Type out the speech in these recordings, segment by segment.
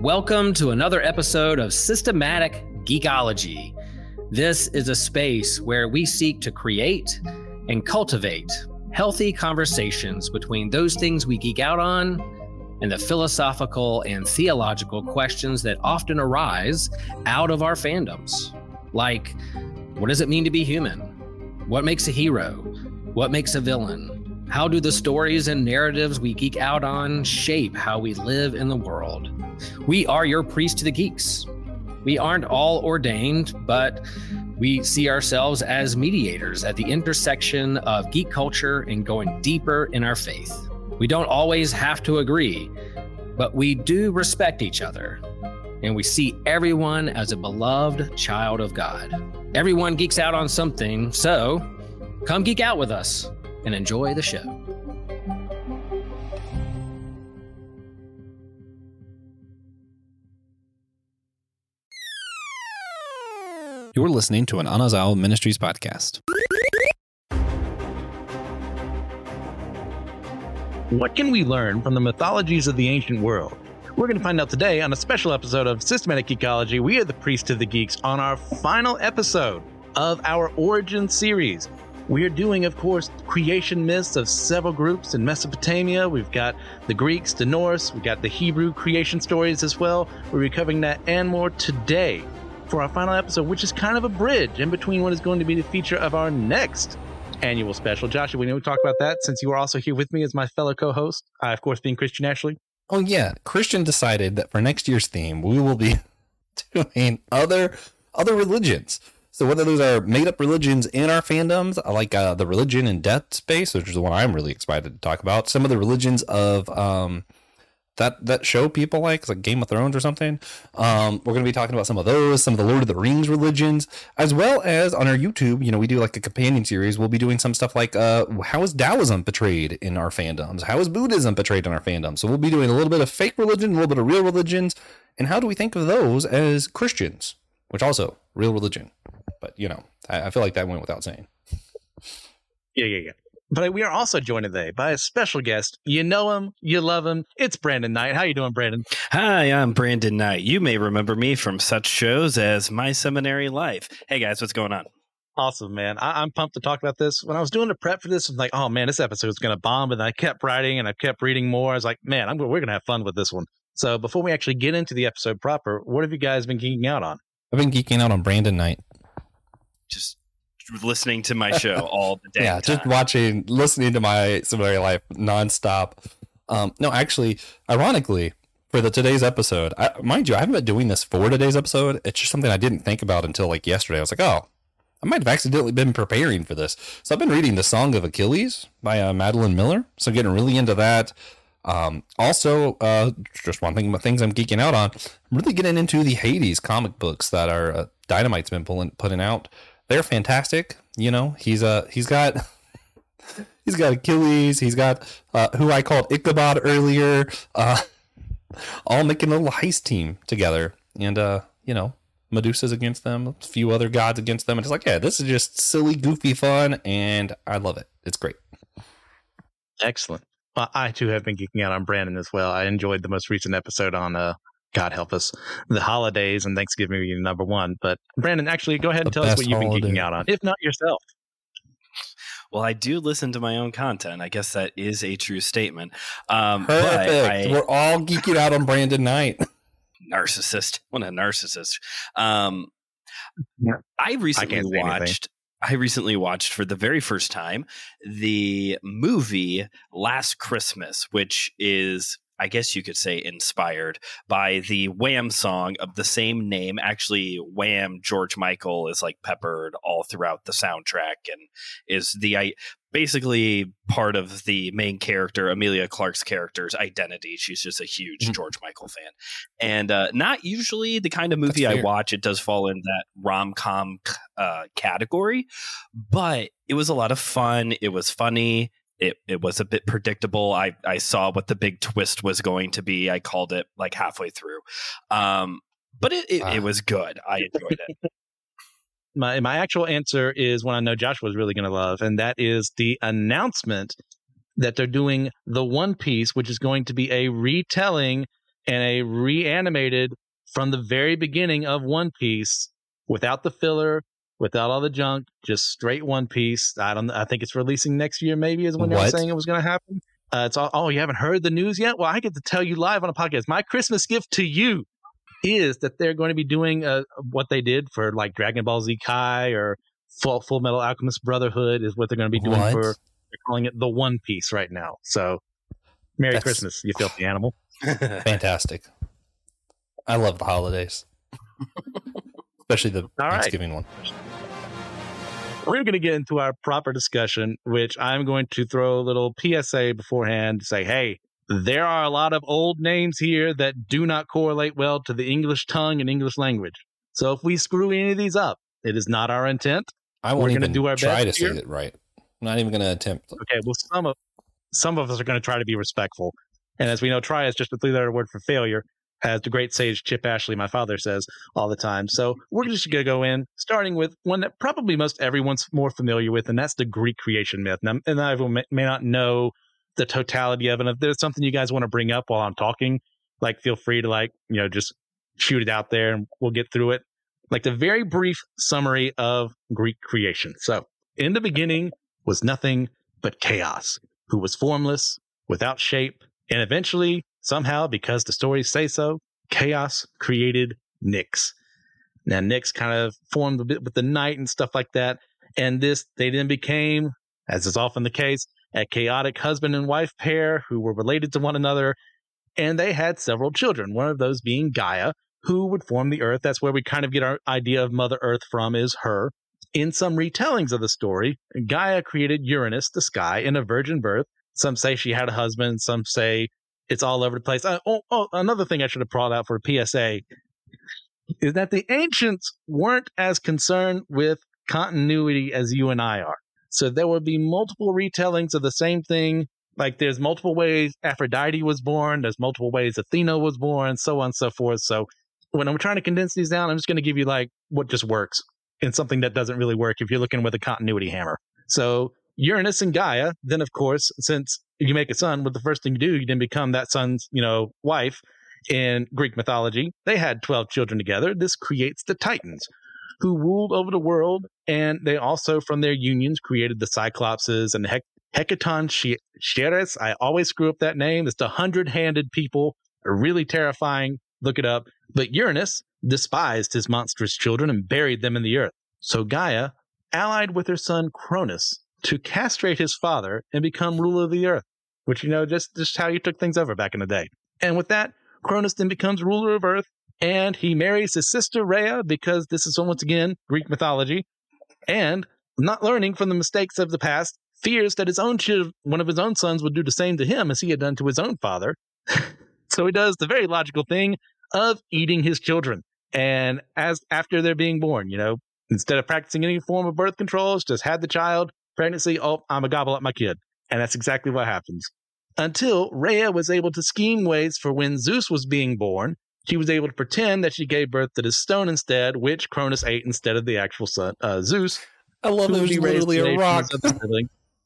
Welcome to another episode of Systematic Geekology. This is a space where we seek to create and cultivate healthy conversations between those things we geek out on and the philosophical and theological questions that often arise out of our fandoms. Like, what does it mean to be human? What makes a hero? What makes a villain? How do the stories and narratives we geek out on shape how we live in the world? We are your priest to the geeks. We aren't all ordained, but we see ourselves as mediators at the intersection of geek culture and going deeper in our faith. We don't always have to agree, but we do respect each other. And we see everyone as a beloved child of God. Everyone geeks out on something, so come geek out with us and enjoy the show. You're listening to an Anazao Ministries podcast. What can we learn from the mythologies of the ancient world? We're going to find out today on a special episode of Systematic Geekology. We are the Priest of the Geeks on our final episode of our Origin series. We are doing, of course, creation myths of several groups in Mesopotamia. We've got the Greeks, the Norse, we've got the Hebrew creation stories as well. We're covering that and more today for our final episode, which is kind of a bridge in between what is going to be the feature of our next annual special. Joshua, we know we talk about that since you are also here with me as my fellow co-host. I, of course, being Christian Ashley. Oh yeah, Christian decided that for next year's theme, we will be doing other other religions. So whether those are made up religions in our fandoms, like uh, the religion in Dead Space, which is the one I'm really excited to talk about, some of the religions of um, that that show people like, like Game of Thrones or something. Um, we're going to be talking about some of those, some of the Lord of the Rings religions, as well as on our YouTube. You know, we do like a companion series. We'll be doing some stuff like uh, how is Taoism portrayed in our fandoms? How is Buddhism portrayed in our fandoms? So we'll be doing a little bit of fake religion, a little bit of real religions, and how do we think of those as Christians, which also real religion. But you know, I, I feel like that went without saying. Yeah, yeah, yeah. But we are also joined today by a special guest. You know him, you love him. It's Brandon Knight. How you doing, Brandon? Hi, I'm Brandon Knight. You may remember me from such shows as My Seminary Life. Hey guys, what's going on? Awesome, man. I- am pumped to talk about this. When I was doing the prep for this, I was like, oh man, this episode is going to bomb. And I kept writing and I kept reading more. I was like, man, I'm, we're going to have fun with this one. So before we actually get into the episode proper, what have you guys been geeking out on? I've been geeking out on Brandon Knight. Just listening to my show all the day. yeah, just watching, listening to my Seminary Life nonstop. Um, no, actually, ironically, for the today's episode, I, mind you, I haven't been doing this for today's episode. It's just something I didn't think about until like yesterday. I was like, oh, I might have accidentally been preparing for this. So I've been reading The Song of Achilles by uh, Madeline Miller. So getting really into that. Um, also, uh, just one thing about things I'm geeking out on. I'm really getting into the Hades comic books that are uh, Dynamite's been pulling putting out they're fantastic. You know, he's uh he's got he's got Achilles, he's got uh, who I called Ichabod earlier, uh, all making a little heist team together, and uh, you know, Medusa's against them, a few other gods against them, and it's like, yeah, this is just silly, goofy fun, and I love it. It's great. Excellent. Well, I too have been geeking out on Brandon as well. I enjoyed the most recent episode on uh, God help us, the holidays and Thanksgiving being number one. But Brandon, actually, go ahead and the tell us what you've been geeking out on, if not yourself. Well, I do listen to my own content. I guess that is a true statement. Um, Perfect. I, We're all geeking out on Brandon Knight. narcissist. What a narcissist. Um. I recently I watched. I recently watched for the very first time the movie Last Christmas, which is I guess you could say inspired by the Wham song of the same name. Actually, Wham George Michael is like peppered all throughout the soundtrack and is the basically part of the main character Emilia Clarke's character's identity. She's just a huge mm-hmm. George Michael fan, and uh, not usually the kind of movie I watch. It does fall in that rom com uh, category, but it was a lot of fun. It was funny it it was a bit predictable. I I saw what the big twist was going to be. I called it like halfway through, um, but it it, uh. it was good. I enjoyed it. my my actual answer is one I know Joshua was really going to love, and that is the announcement that they're doing the One Piece, which is going to be a retelling and a reanimated from the very beginning of One Piece without the filler, without all the junk, just straight One Piece. I don't. I think it's releasing next year. Maybe is when they were saying it was going to happen. Uh, it's all. Oh, you haven't heard the news yet? Well, I get to tell you live on a podcast. My Christmas gift to you is that they're going to be doing uh, what they did for like Dragon Ball Z Kai or Full, Full Metal Alchemist Brotherhood is what they're going to be doing what? for. They're calling it the One Piece right now. So, Merry That's... Christmas, you filthy animal. Fantastic. I love the holidays, especially the All Thanksgiving right. one. We're going to get into our proper discussion, which I'm going to throw a little PSA beforehand to say, hey, there are a lot of old names here that do not correlate well to the English tongue and English language. So if we screw any of these up, it is not our intent. I won't We're even do our try best to here. say it right. I'm not even going to attempt. Okay, well, some of some of us are going to try to be respectful, and as we know, try is just a three-letter word for failure, as the great sage Chip Ashley, my father, says all the time. So we're just going to go in, starting with one that probably most everyone's more familiar with, and that's the Greek creation myth. Now, and I may, may not know the totality of it. If there's something you guys want to bring up while I'm talking, like feel free to like you know just shoot it out there, and we'll get through it like the very brief summary of Greek creation. So, in the beginning was nothing but chaos, who was formless, without shape, and eventually, somehow, because the stories say so, chaos created Nyx. Now, Nyx kind of formed a bit with the night and stuff like that. And this, they then became, as is often the case, a chaotic husband and wife pair who were related to one another. And they had several children, one of those being Gaia, who would form the earth. That's where we kind of get our idea of Mother Earth from, is her. In some retellings of the story, Gaia created Uranus, the sky, in a virgin birth. Some say she had a husband, some say it's all over the place. Uh, oh, oh, another thing I should have brought out for PSA is that the ancients weren't as concerned with continuity as you and I are. So there would be multiple retellings of the same thing. Like there's multiple ways Aphrodite was born, there's multiple ways Athena was born, so on and so forth. So when I'm trying to condense these down, I'm just going to give you like what just works and something that doesn't really work if you're looking with a continuity hammer. So Uranus and Gaia, then of course, since you make a son, what the first thing you do, you then become that son's, you know, wife. In Greek mythology, they had 12 children together. This creates the Titans, who ruled over the world, and they also, from their unions, created the Cyclopses and the Hec- Hecaton Sheres. I always screw up that name. It's the hundred-handed people, really terrifying. Look it up. But Uranus despised his monstrous children and buried them in the earth. So Gaia allied with her son Cronus to castrate his father and become ruler of the earth, which, you know, just, just how you took things over back in the day. And with that, Cronus then becomes ruler of earth and he marries his sister Rhea because this is once again Greek mythology. And not learning from the mistakes of the past, fears that his own one of his own sons would do the same to him as he had done to his own father. so he does the very logical thing of eating his children. And as after they're being born, you know, instead of practicing any form of birth control, just had the child, pregnancy, oh, I'm a gobble up my kid. And that's exactly what happens. Until Rhea was able to scheme ways for when Zeus was being born, she was able to pretend that she gave birth to this stone instead, which Cronus ate instead of the actual son, uh, Zeus. I love it. was literally a rock.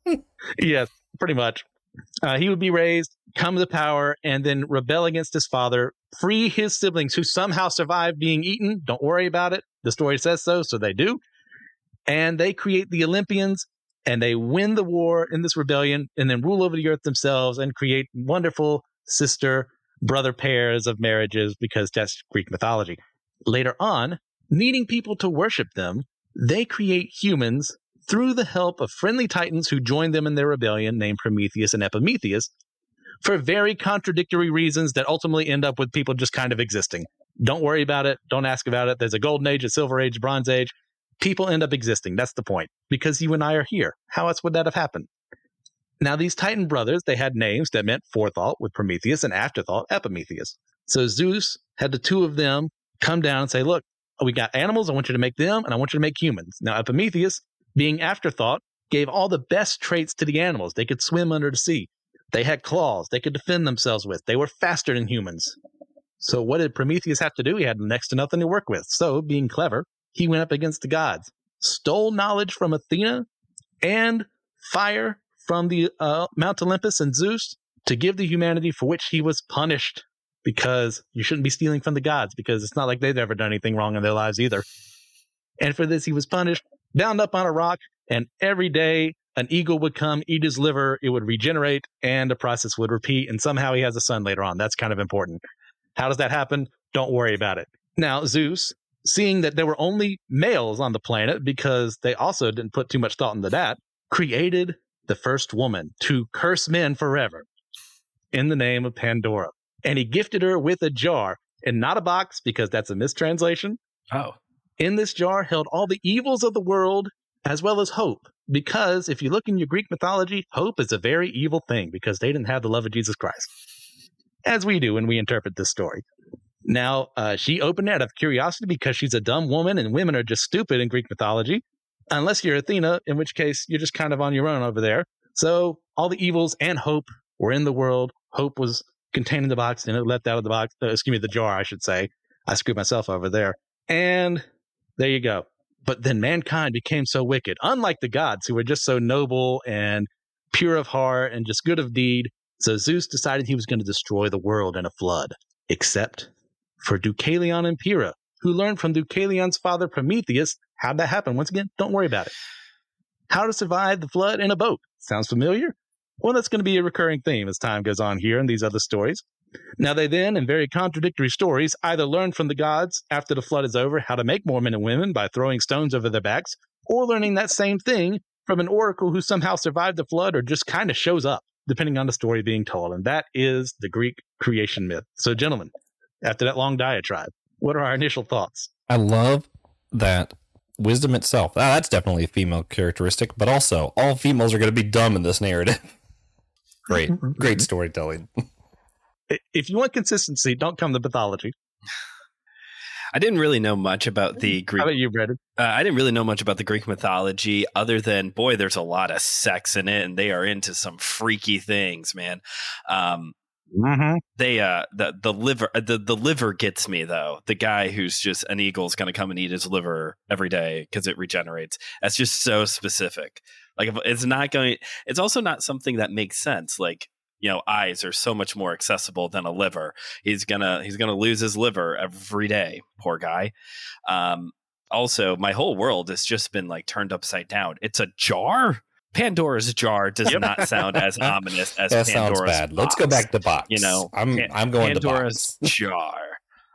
yes, pretty much. Uh, he would be raised, come to power, and then rebel against his father, free his siblings who somehow survived being eaten. Don't worry about it. The story says so, so they do. And they create the Olympians and they win the war in this rebellion and then rule over the earth themselves and create wonderful sister brother pairs of marriages because that's Greek mythology. Later on, needing people to worship them, they create humans through the help of friendly titans who join them in their rebellion named Prometheus and Epimetheus for very contradictory reasons that ultimately end up with people just kind of existing. Don't worry about it. Don't ask about it. There's a golden age, a silver age, bronze age. People end up existing. That's the point. Because you and I are here. How else would that have happened? Now, these Titan brothers, they had names that meant forethought with Prometheus and afterthought Epimetheus. So Zeus had the two of them come down and say, Look, we got animals. I want you to make them, and I want you to make humans. Now, Epimetheus, being afterthought, gave all the best traits to the animals. They could swim under the sea. They had claws they could defend themselves with. They were faster than humans. So, what did Prometheus have to do? He had next to nothing to work with. So, being clever, he went up against the gods, stole knowledge from Athena and fire from the uh, Mount Olympus and Zeus to give to humanity for which he was punished because you shouldn't be stealing from the gods because it's not like they've ever done anything wrong in their lives either. And for this, he was punished, bound up on a rock, and every day an eagle would come, eat his liver, it would regenerate, and the process would repeat. And somehow he has a son later on. That's kind of important. How does that happen? Don't worry about it. Now, Zeus, seeing that there were only males on the planet because they also didn't put too much thought into that, created the first woman to curse men forever in the name of Pandora. And he gifted her with a jar and not a box because that's a mistranslation. Oh. In this jar held all the evils of the world as well as hope. Because if you look in your Greek mythology, hope is a very evil thing because they didn't have the love of Jesus Christ, as we do when we interpret this story. Now, uh, she opened it out of curiosity because she's a dumb woman and women are just stupid in Greek mythology, unless you're Athena, in which case you're just kind of on your own over there. So all the evils and hope were in the world. Hope was contained in the box and it left out of the box. Uh, excuse me, the jar, I should say. I screwed myself over there. And there you go. But then mankind became so wicked, unlike the gods who were just so noble and pure of heart and just good of deed. So Zeus decided he was going to destroy the world in a flood, except for Deucalion and Pyrrha, who learned from Deucalion's father Prometheus how'd that happen. Once again, don't worry about it. How to survive the flood in a boat. Sounds familiar? Well, that's going to be a recurring theme as time goes on here in these other stories. Now, they then, in very contradictory stories, either learn from the gods after the flood is over how to make more men and women by throwing stones over their backs, or learning that same thing from an oracle who somehow survived the flood or just kind of shows up, depending on the story being told. And that is the Greek creation myth. So, gentlemen, after that long diatribe, what are our initial thoughts? I love that wisdom itself. Ah, that's definitely a female characteristic, but also all females are going to be dumb in this narrative. great, great storytelling. if you want consistency, don't come to mythology. I didn't really know much about the Greek. How about you, Brandon? Uh, I didn't really know much about the Greek mythology, other than boy, there's a lot of sex in it, and they are into some freaky things, man. Um, mm-hmm. They uh, the the liver uh, the the liver gets me though. The guy who's just an eagle's going to come and eat his liver every day because it regenerates. That's just so specific. Like it's not going. It's also not something that makes sense. Like you know eyes are so much more accessible than a liver he's gonna he's gonna lose his liver every day poor guy um also my whole world has just been like turned upside down it's a jar pandora's jar does yep. not sound as ominous as that pandora's sounds bad box. let's go back to box you know i'm i'm going pandora's to box. jar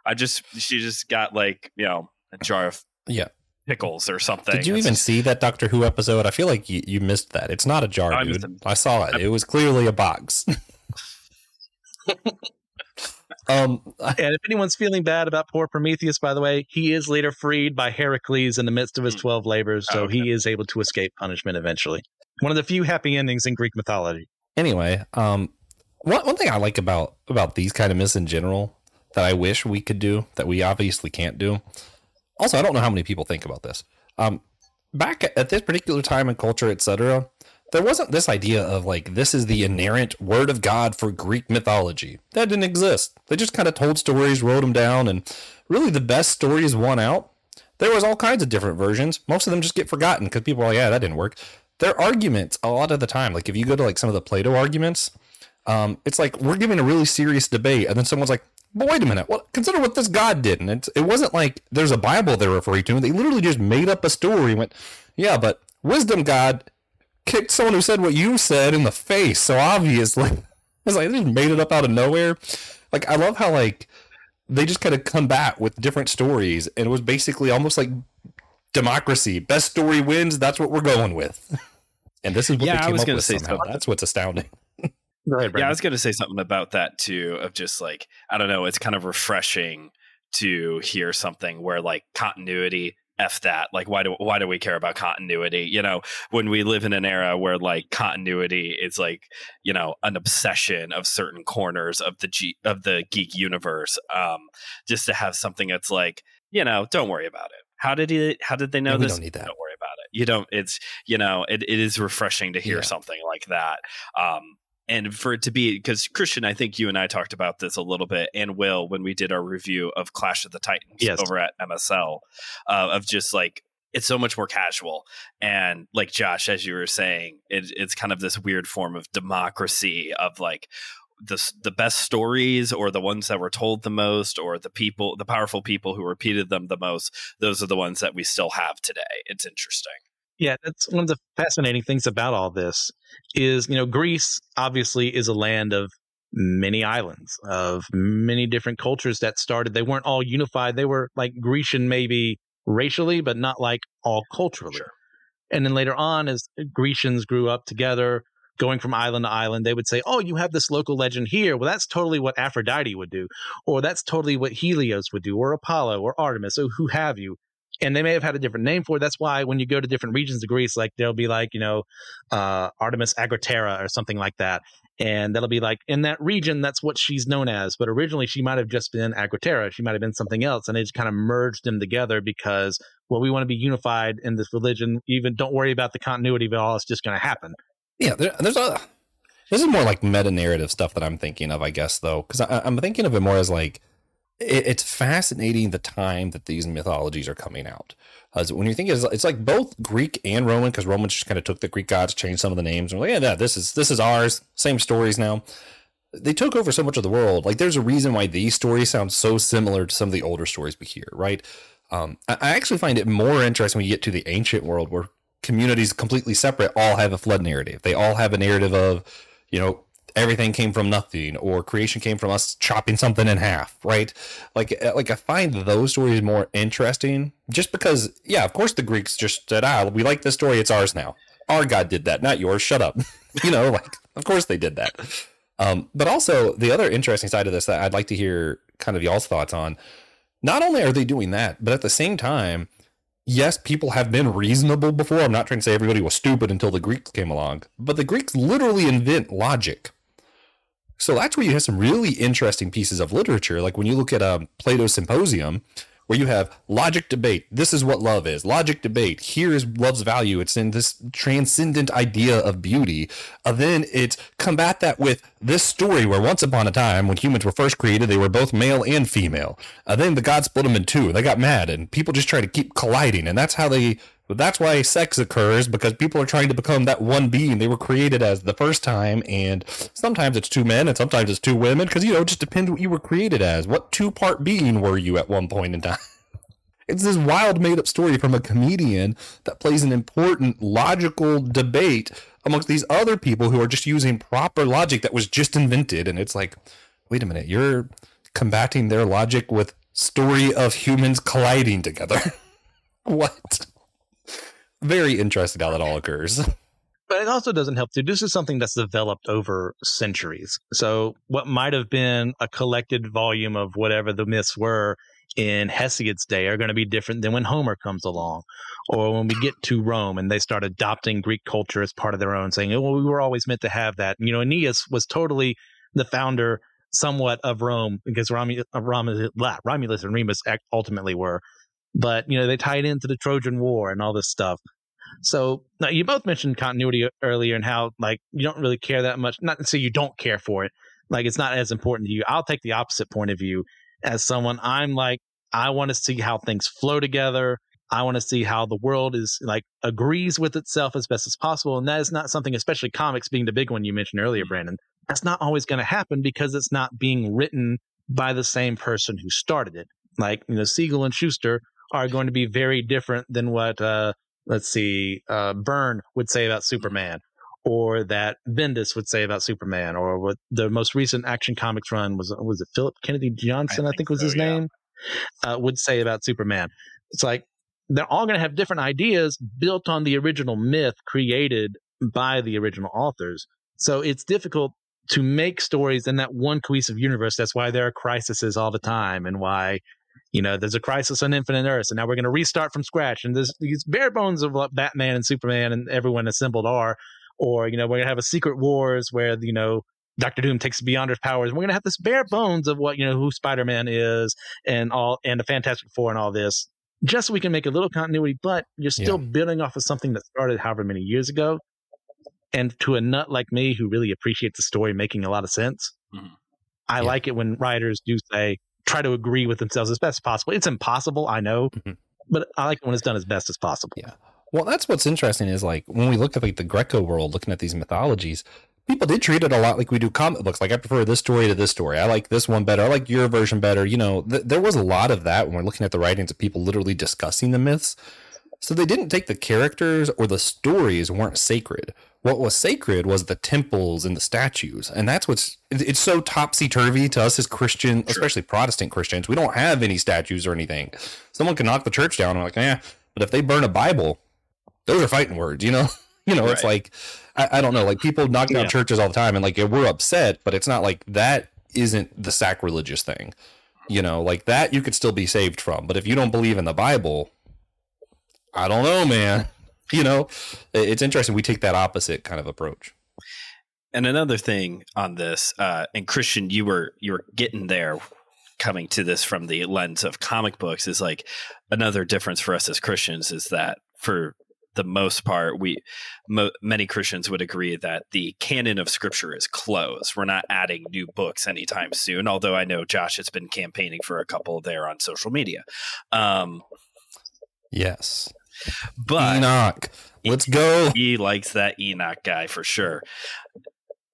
i just she just got like you know a jar of yeah pickles or something. Did you it's even just... see that Doctor Who episode? I feel like you, you missed that. It's not a jar, I dude. I saw it. It was clearly a box. um, and if anyone's feeling bad about poor Prometheus, by the way, he is later freed by Heracles in the midst of his hmm. 12 labors, so okay. he is able to escape punishment eventually. One of the few happy endings in Greek mythology. Anyway, um, one, one thing I like about about these kind of myths in general that I wish we could do that we obviously can't do also, I don't know how many people think about this. Um, back at this particular time in culture, etc., there wasn't this idea of like this is the inerrant word of God for Greek mythology. That didn't exist. They just kind of told stories, wrote them down, and really the best stories won out. There was all kinds of different versions. Most of them just get forgotten because people are like, yeah, that didn't work. Their arguments a lot of the time, like if you go to like some of the Plato arguments, um, it's like we're giving a really serious debate, and then someone's like, but wait a minute. Well, consider what this God did. And it, it wasn't like there's a Bible they're referring to. They literally just made up a story and went, yeah, but wisdom God kicked someone who said what you said in the face. So obviously, it's like they just made it up out of nowhere. Like, I love how, like, they just kind of come back with different stories. And it was basically almost like democracy. Best story wins. That's what we're going with. And this is what yeah, they came I was up gonna with say somehow. That's what's astounding. Ahead, yeah, I was going to say something about that too. Of just like I don't know, it's kind of refreshing to hear something where like continuity f that like why do why do we care about continuity you know when we live in an era where like continuity is like you know an obsession of certain corners of the G, of the geek universe um just to have something that's like you know don't worry about it how did he how did they know yeah, this don't need that don't worry about it you don't it's you know it, it is refreshing to hear yeah. something like that um and for it to be because Christian, I think you and I talked about this a little bit, and Will when we did our review of Clash of the Titans yes. over at MSL, uh, of just like it's so much more casual and like josh as you were saying it, it's kind of this weird form of democracy of like the, the best stories or the ones that were told the most or the people the powerful people who repeated them the most those are the ones that we still have today it's interesting yeah that's one of the fascinating things about all this is you know greece obviously is a land of many islands of many different cultures that started they weren't all unified they were like grecian maybe racially, but not like all culturally. Sure. And then later on, as Grecians grew up together, going from island to island, they would say, Oh, you have this local legend here. Well, that's totally what Aphrodite would do, or that's totally what Helios would do, or Apollo, or Artemis, or who have you. And they may have had a different name for it. That's why when you go to different regions of Greece, like there'll be like, you know, uh, Artemis Agrotera or something like that. And that'll be like in that region that's what she's known as. But originally she might have just been agrotera she might have been something else. And they just kind of merged them together because well we want to be unified in this religion. Even don't worry about the continuity of it all. It's just going to happen yeah there, there's a this is more like meta narrative stuff that i'm thinking of i guess though because i'm thinking of it more as like it, it's fascinating the time that these mythologies are coming out uh, when you think it's, it's like both Greek and Roman, because Romans just kind of took the Greek gods, changed some of the names, and like, yeah, this is this is ours. Same stories now. They took over so much of the world. Like, there's a reason why these stories sound so similar to some of the older stories we hear, right? Um, I actually find it more interesting when you get to the ancient world, where communities completely separate all have a flood narrative. They all have a narrative of, you know, everything came from nothing or creation came from us chopping something in half right? Like uh, like i find those stories more interesting just because yeah of course the greeks just said ah we like this story it's ours now. Our god did that not yours. Shut up. You know like of course they did that. Um, but also the other interesting side of this that i'd like to hear kind of y'all's thoughts on not only are they doing that but at the same time yes, people have been reasonable before. I'm not trying to say everybody was stupid until the Greeks came along, but the Greeks literally invent logic. So that's where you have some really interesting pieces of literature. Like when you look at um, Plato's Symposium, where you have logic debate. This is what love is. Logic debate. Here is love's value. It's in this transcendent idea of beauty. Uh, then it's combat that with this story where once upon a time, when humans were first created, they were both male and female. Uh, then the gods split them in two. They got mad, and people just try to keep colliding, and that's how they but that's why sex occurs because people are trying to become that one being they were created as the first time. And sometimes it's two men and sometimes it's two women because, you know, it just depends what you were created as. What two part being were you at one point in time? It's this wild made up story from a comedian that plays an important logical debate amongst these other people who are just using proper logic that was just invented. And it's like, wait a minute, you're combating their logic with story of humans colliding together. what? Very interesting how that all occurs. But it also doesn't help too. This is something that's developed over centuries. So what might have been a collected volume of whatever the myths were in Hesiod's day are going to be different than when Homer comes along, or when we get to Rome and they start adopting Greek culture as part of their own, saying, "Oh, well, we were always meant to have that." You know, Aeneas was totally the founder, somewhat of Rome, because Romulus and Remus ultimately were. But you know, they tie it into the Trojan War and all this stuff. So now you both mentioned continuity earlier and how like you don't really care that much. Not to say you don't care for it, like it's not as important to you. I'll take the opposite point of view as someone. I'm like I want to see how things flow together. I want to see how the world is like agrees with itself as best as possible, and that is not something, especially comics being the big one you mentioned earlier, mm-hmm. Brandon. That's not always going to happen because it's not being written by the same person who started it. Like you know, Siegel and Shuster are going to be very different than what uh, let's see, uh, Byrne would say about Superman, or that Bendis would say about Superman, or what the most recent Action Comics run was was it Philip Kennedy Johnson, I think, I think was so, his yeah. name, uh, would say about Superman. It's like they're all going to have different ideas built on the original myth created by the original authors. So it's difficult to make stories in that one cohesive universe. That's why there are crises all the time, and why you know, there's a crisis on Infinite Earths, and now we're going to restart from scratch. And there's these bare bones of what Batman and Superman and everyone assembled are. Or, you know, we're going to have a Secret Wars where, you know, Doctor Doom takes Beyonder's powers. We're going to have this bare bones of what, you know, who Spider Man is and all, and the Fantastic Four and all this, just so we can make a little continuity, but you're still yeah. building off of something that started however many years ago. And to a nut like me who really appreciates the story making a lot of sense, mm-hmm. I yeah. like it when writers do say, try to agree with themselves as best as possible. It's impossible, I know, mm-hmm. but I like when it's done as best as possible. Yeah. Well, that's what's interesting is like when we look at like the Greco world, looking at these mythologies, people did treat it a lot like we do comic books. Like I prefer this story to this story. I like this one better. I like your version better. You know, th- there was a lot of that when we're looking at the writings of people literally discussing the myths. So they didn't take the characters or the stories weren't sacred. What was sacred was the temples and the statues. And that's what's it's so topsy turvy to us as Christian, especially Protestant Christians. We don't have any statues or anything. Someone can knock the church down. I'm like, yeah. But if they burn a Bible, those are fighting words, you know? you know, right. it's like I, I, don't know, like people knock down yeah. churches all the time and like we're upset, but it's not like that isn't the sacrilegious thing. You know, like that you could still be saved from. But if you don't believe in the Bible, I don't know, man. You know, it's interesting. We take that opposite kind of approach. And another thing on this, uh, and Christian, you were you were getting there coming to this from the lens of comic books is like another difference for us as Christians is that for the most part, we mo- many Christians would agree that the canon of Scripture is closed. We're not adding new books anytime soon. Although I know Josh has been campaigning for a couple there on social media. Um, yes, but Enoch, let's go. He likes that Enoch guy for sure,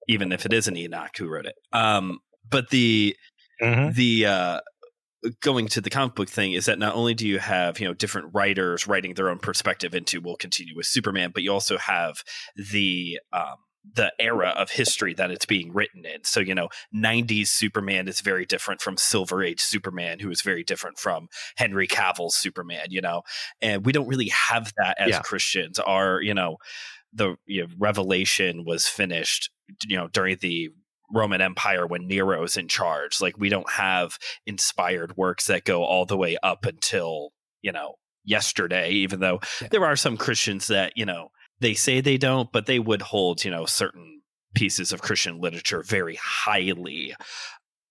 even if it isn't Enoch who wrote it. Um, but the mm-hmm. the uh, going to the comic book thing is that not only do you have you know different writers writing their own perspective into we'll continue with superman but you also have the um, the era of history that it's being written in so you know 90s superman is very different from silver age superman who is very different from henry cavill's superman you know and we don't really have that as yeah. christians our you know the you know, revelation was finished you know during the Roman Empire when Nero's in charge. Like we don't have inspired works that go all the way up until, you know, yesterday, even though yeah. there are some Christians that, you know, they say they don't, but they would hold, you know, certain pieces of Christian literature very highly.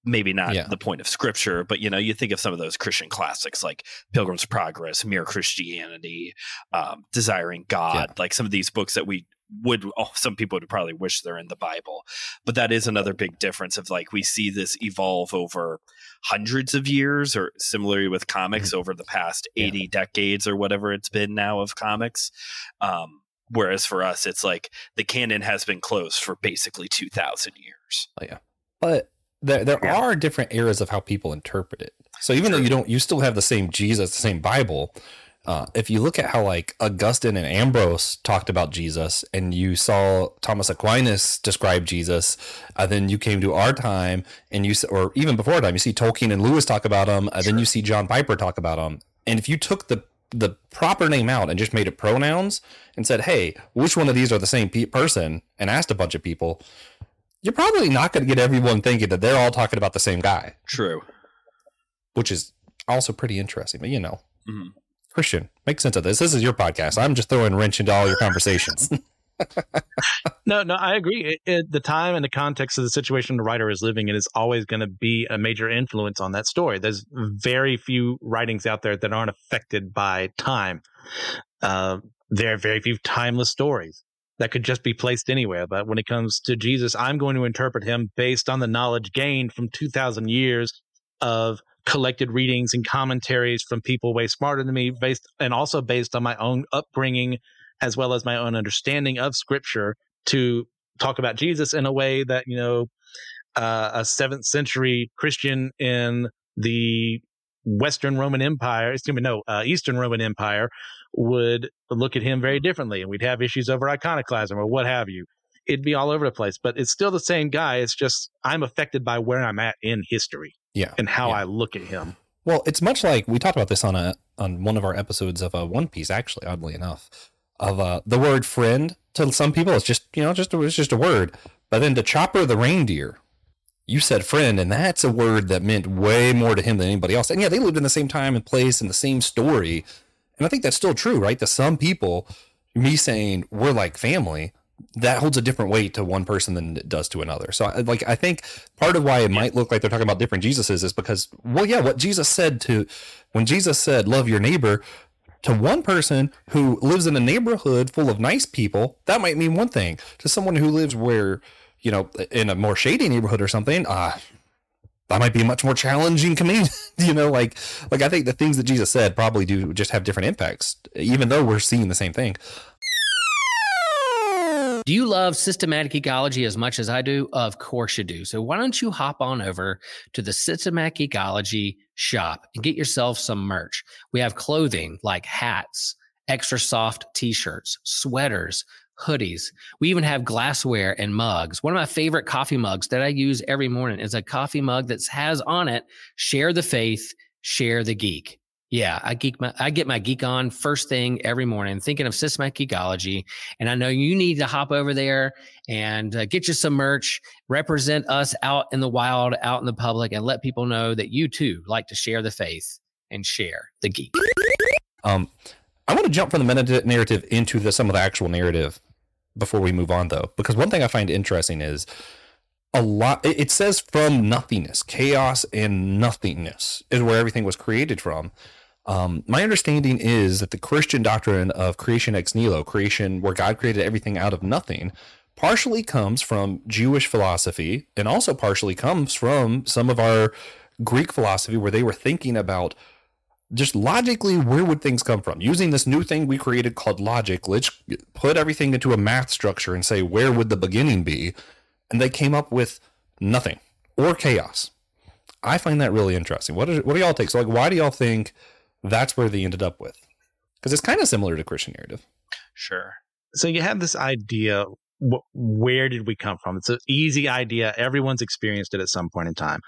Maybe not yeah. the point of scripture, but you know, you think of some of those Christian classics like Pilgrim's Progress, Mere Christianity, um, Desiring God, yeah. like some of these books that we would oh, some people would probably wish they're in the bible but that is another big difference of like we see this evolve over hundreds of years or similarly with comics mm-hmm. over the past 80 yeah. decades or whatever it's been now of comics um, whereas for us it's like the canon has been closed for basically 2000 years. Oh, yeah. But there, there yeah. are different eras of how people interpret it. So even though you don't you still have the same jesus the same bible uh, if you look at how like Augustine and Ambrose talked about Jesus, and you saw Thomas Aquinas describe Jesus, uh, then you came to our time, and you or even before time, you see Tolkien and Lewis talk about him, uh, then you see John Piper talk about him. And if you took the the proper name out and just made it pronouns and said, "Hey, which one of these are the same pe- person?" and asked a bunch of people, you're probably not going to get everyone thinking that they're all talking about the same guy. True. Which is also pretty interesting, but you know. Mm-hmm. Christian, make sense of this. This is your podcast. I'm just throwing wrench into all your conversations. no, no, I agree. It, it, the time and the context of the situation the writer is living in is always going to be a major influence on that story. There's very few writings out there that aren't affected by time. Uh, there are very few timeless stories that could just be placed anywhere. But when it comes to Jesus, I'm going to interpret him based on the knowledge gained from 2,000 years of collected readings and commentaries from people way smarter than me based and also based on my own upbringing as well as my own understanding of scripture to talk about Jesus in a way that you know uh, a 7th century Christian in the Western Roman Empire, excuse me, no, uh, Eastern Roman Empire would look at him very differently, and we'd have issues over iconoclasm or what have you. It'd be all over the place, but it's still the same guy. It's just I'm affected by where I'm at in history yeah and how yeah. i look at him well it's much like we talked about this on a on one of our episodes of a uh, one piece actually oddly enough of uh the word friend to some people it's just you know just it's just a word. But then to chopper the reindeer you said friend and that's a word that meant way more to him than anybody else. And yeah they lived in the same time and place and the same story. And i think that's still true right? To some people me saying we're like family that holds a different weight to one person than it does to another. So, like, I think part of why it might look like they're talking about different Jesuses is because, well, yeah, what Jesus said to when Jesus said, "Love your neighbor," to one person who lives in a neighborhood full of nice people, that might mean one thing. To someone who lives where, you know, in a more shady neighborhood or something, uh, that might be a much more challenging command. you know, like like I think the things that Jesus said probably do just have different impacts, even though we're seeing the same thing. Do you love systematic geekology as much as I do? Of course you do. So why don't you hop on over to the systematic geekology shop and get yourself some merch. We have clothing like hats, extra soft t-shirts, sweaters, hoodies. We even have glassware and mugs. One of my favorite coffee mugs that I use every morning is a coffee mug that has on it, share the faith, share the geek. Yeah, I geek my, I get my geek on first thing every morning, thinking of systematic geekology, and I know you need to hop over there and uh, get you some merch, represent us out in the wild, out in the public, and let people know that you too like to share the faith and share the geek. Um, I want to jump from the meta narrative into the, some of the actual narrative before we move on, though, because one thing I find interesting is a lot. It says from nothingness, chaos and nothingness is where everything was created from. Um, my understanding is that the Christian doctrine of creation ex nihilo, creation where God created everything out of nothing, partially comes from Jewish philosophy and also partially comes from some of our Greek philosophy where they were thinking about just logically where would things come from. Using this new thing we created called logic let's put everything into a math structure and say where would the beginning be? And they came up with nothing or chaos. I find that really interesting. What, is, what do y'all take so like why do y'all think that's where they ended up with because it's kind of similar to christian narrative sure so you have this idea wh- where did we come from it's an easy idea everyone's experienced it at some point in time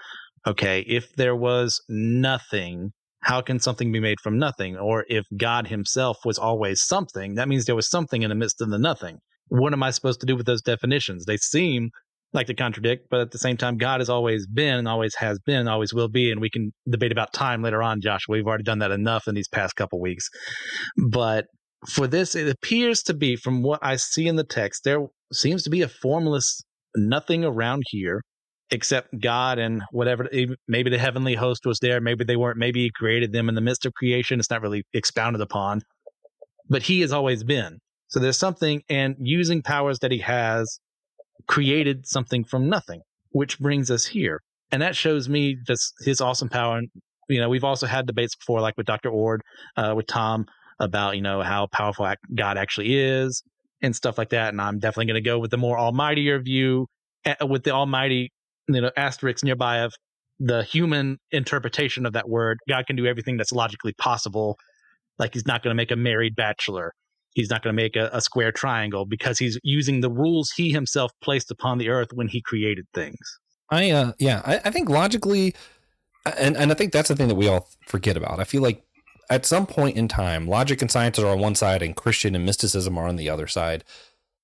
okay if there was nothing how can something be made from nothing? Or if God himself was always something, that means there was something in the midst of the nothing. What am I supposed to do with those definitions? They seem like to contradict, but at the same time, God has always been, and always has been, and always will be. And we can debate about time later on, Joshua. We've already done that enough in these past couple weeks. But for this, it appears to be, from what I see in the text, there seems to be a formless nothing around here except God and whatever. Maybe the heavenly host was there. Maybe they weren't. Maybe He created them in the midst of creation. It's not really expounded upon, but He has always been. So there's something, and using powers that He has, created something from nothing, which brings us here. And that shows me just His awesome power. And you know, we've also had debates before, like with Dr. Oord, uh, with Tom, about you know how powerful God actually is and stuff like that. And I'm definitely going to go with the more almightier view with the almighty you know asterisks nearby of the human interpretation of that word. God can do everything that's logically possible. Like he's not going to make a married bachelor. He's not going to make a, a, square triangle because he's using the rules he himself placed upon the earth when he created things. I uh yeah, I, I think logically and, and I think that's the thing that we all forget about. I feel like at some point in time, logic and science are on one side and Christian and mysticism are on the other side.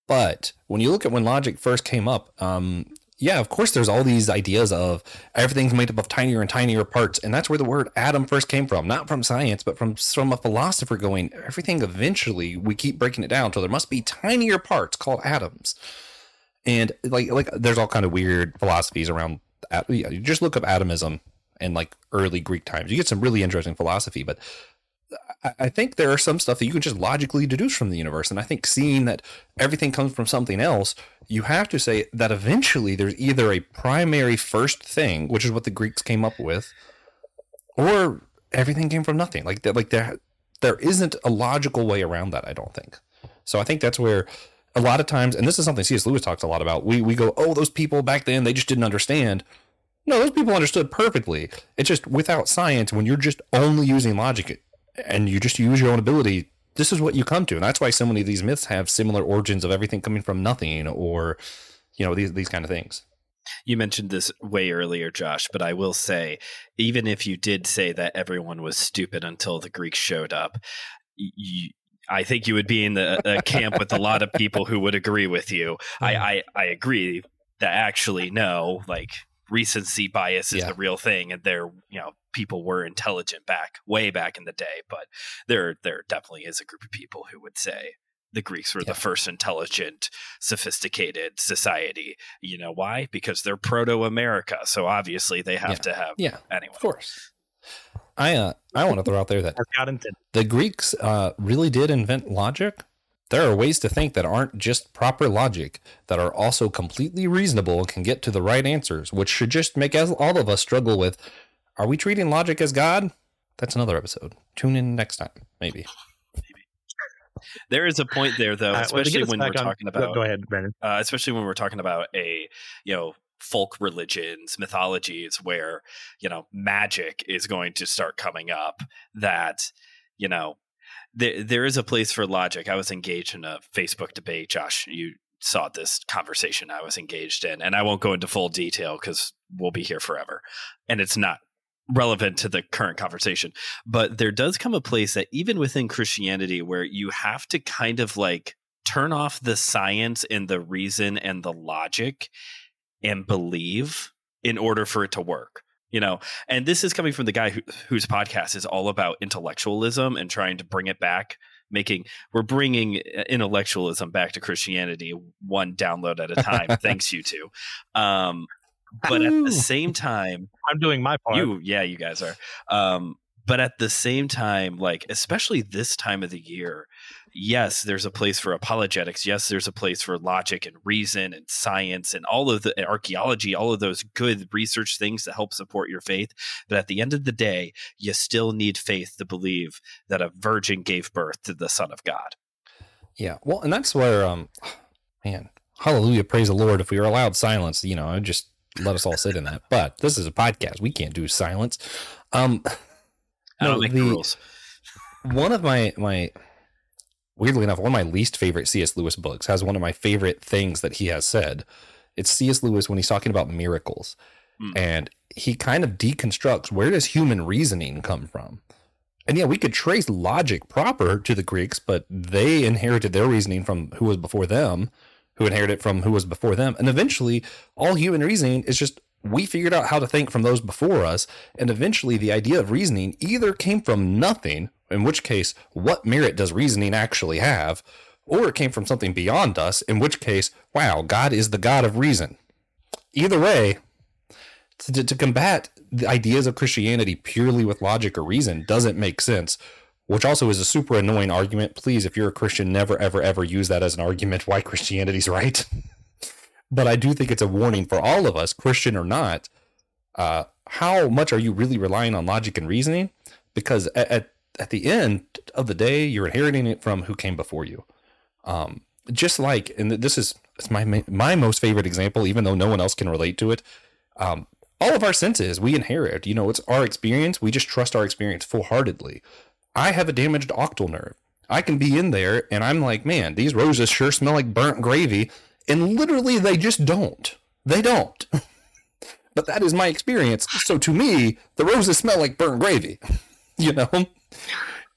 But when you look at when logic first came up, um, yeah, of course, there's all these ideas of everything's made up of tinier and tinier parts, and that's where the word atom first came from, not from science, but from from a philosopher going, everything eventually we keep breaking it down, so there must be tinier parts called atoms, and like like there's all kind of weird philosophies around. You just look up atomism and like early Greek times, you get some really interesting philosophy, but I think there are some stuff that you can just logically deduce from the universe. And I think seeing that everything comes from something else, you have to say that eventually there's either a primary first thing, which is what the Greeks came up with, or everything came from nothing. Like that, like there, there isn't a logical way around that. I don't think. So I think that's where a lot of times, and this is something C.S. Lewis talks a lot about. We we go, oh, those people back then they just didn't understand. No, those people understood perfectly. It's just without science, when you're just only using logic, and you just use your own ability this is what you come to and that's why so many of these myths have similar origins of everything coming from nothing or you know these these kind of things you mentioned this way earlier josh but i will say even if you did say that everyone was stupid until the greeks showed up you, I think you would be in the camp with a lot of people who would agree with you. I, I, I agree that actually no, like recency bias is yeah. the real thing, and they're you know people were intelligent back way back in the day, but there there definitely is a group of people who would say the Greeks were yeah. the first intelligent, sophisticated society. You know why? Because they're proto America, so obviously they have yeah. to have yeah, anyway. Of course. I uh I want to throw out there that the Greeks uh, really did invent logic, There are ways to think that aren't just proper logic, that are also completely reasonable and can get to the right answers, which should just make all of us struggle with are we treating logic as God? That's another episode. Tune in next time, maybe. Maybe. There is a point there, though, uh, especially when we're on, talking about. Go ahead, Brandon. Uh, especially when we're talking about a, you know, folk religions, mythologies, where you know magic is going to start coming up. That you know there there is a place for logic. I was engaged in a Facebook debate, Josh. You saw this conversation I was engaged in, and I won't go into full detail because we'll be here forever, and it's not relevant to the current conversation. But there does come a place that even within Christianity, where you have to kind of like turn off the science and the reason and the logic and believe in order for it to work you know and this is coming from the guy who, whose podcast is all about intellectualism and trying to bring it back making we're bringing uh, intellectualism back to christianity one download at a time thanks you two um but at the same time i'm doing my part you yeah you guys are um but at the same time like especially this time of the year yes, there's a place for apologetics. Yes, there's a place for logic and reason and science and all of the archaeology, all of those good research things that help support your faith. But at the end of the day, you still need faith to believe that a virgin gave birth to the Son of God. Yeah. Well, and that's where, um, man, hallelujah, praise the Lord. If we were allowed silence, you know, I just let us all sit in that. But this is a podcast. We can't do silence. Um, I don't no, make the, rules. One of my, my, weirdly enough, one of my least favorite C.S. Lewis books has one of my favorite things that he has said. It's C.S. Lewis when he's talking about miracles. Mm. And he kind of deconstructs where does human reasoning come from? And yeah, we could trace logic proper to the Greeks, but they inherited their reasoning from who was before them, who inherited it from who was before them. And eventually, all human reasoning is just we figured out how to think from those before us. And eventually, the idea of reasoning either came from nothing in which case, what merit does reasoning actually have? Or it came from something beyond us, in which case, wow, God is the God of reason. Either way, to, to combat the ideas of Christianity purely with logic or reason doesn't make sense, which also is a super annoying argument. Please, if you're a Christian, never, ever, ever use that as an argument why Christianity's right. but I do think it's a warning for all of us, Christian or not. Uh, how much are you really relying on logic and reasoning? Because at, at at the end of the day, you're inheriting it from who came before you. Um, just like, and this is it's my my most favorite example, even though no one else can relate to it. Um, all of our senses we inherit. You know, it's our experience. We just trust our experience full heartedly. I have a damaged octal nerve. I can be in there and I'm like, man, these roses sure smell like burnt gravy. And literally, they just don't. They don't. but that is my experience. So to me, the roses smell like burnt gravy. you know?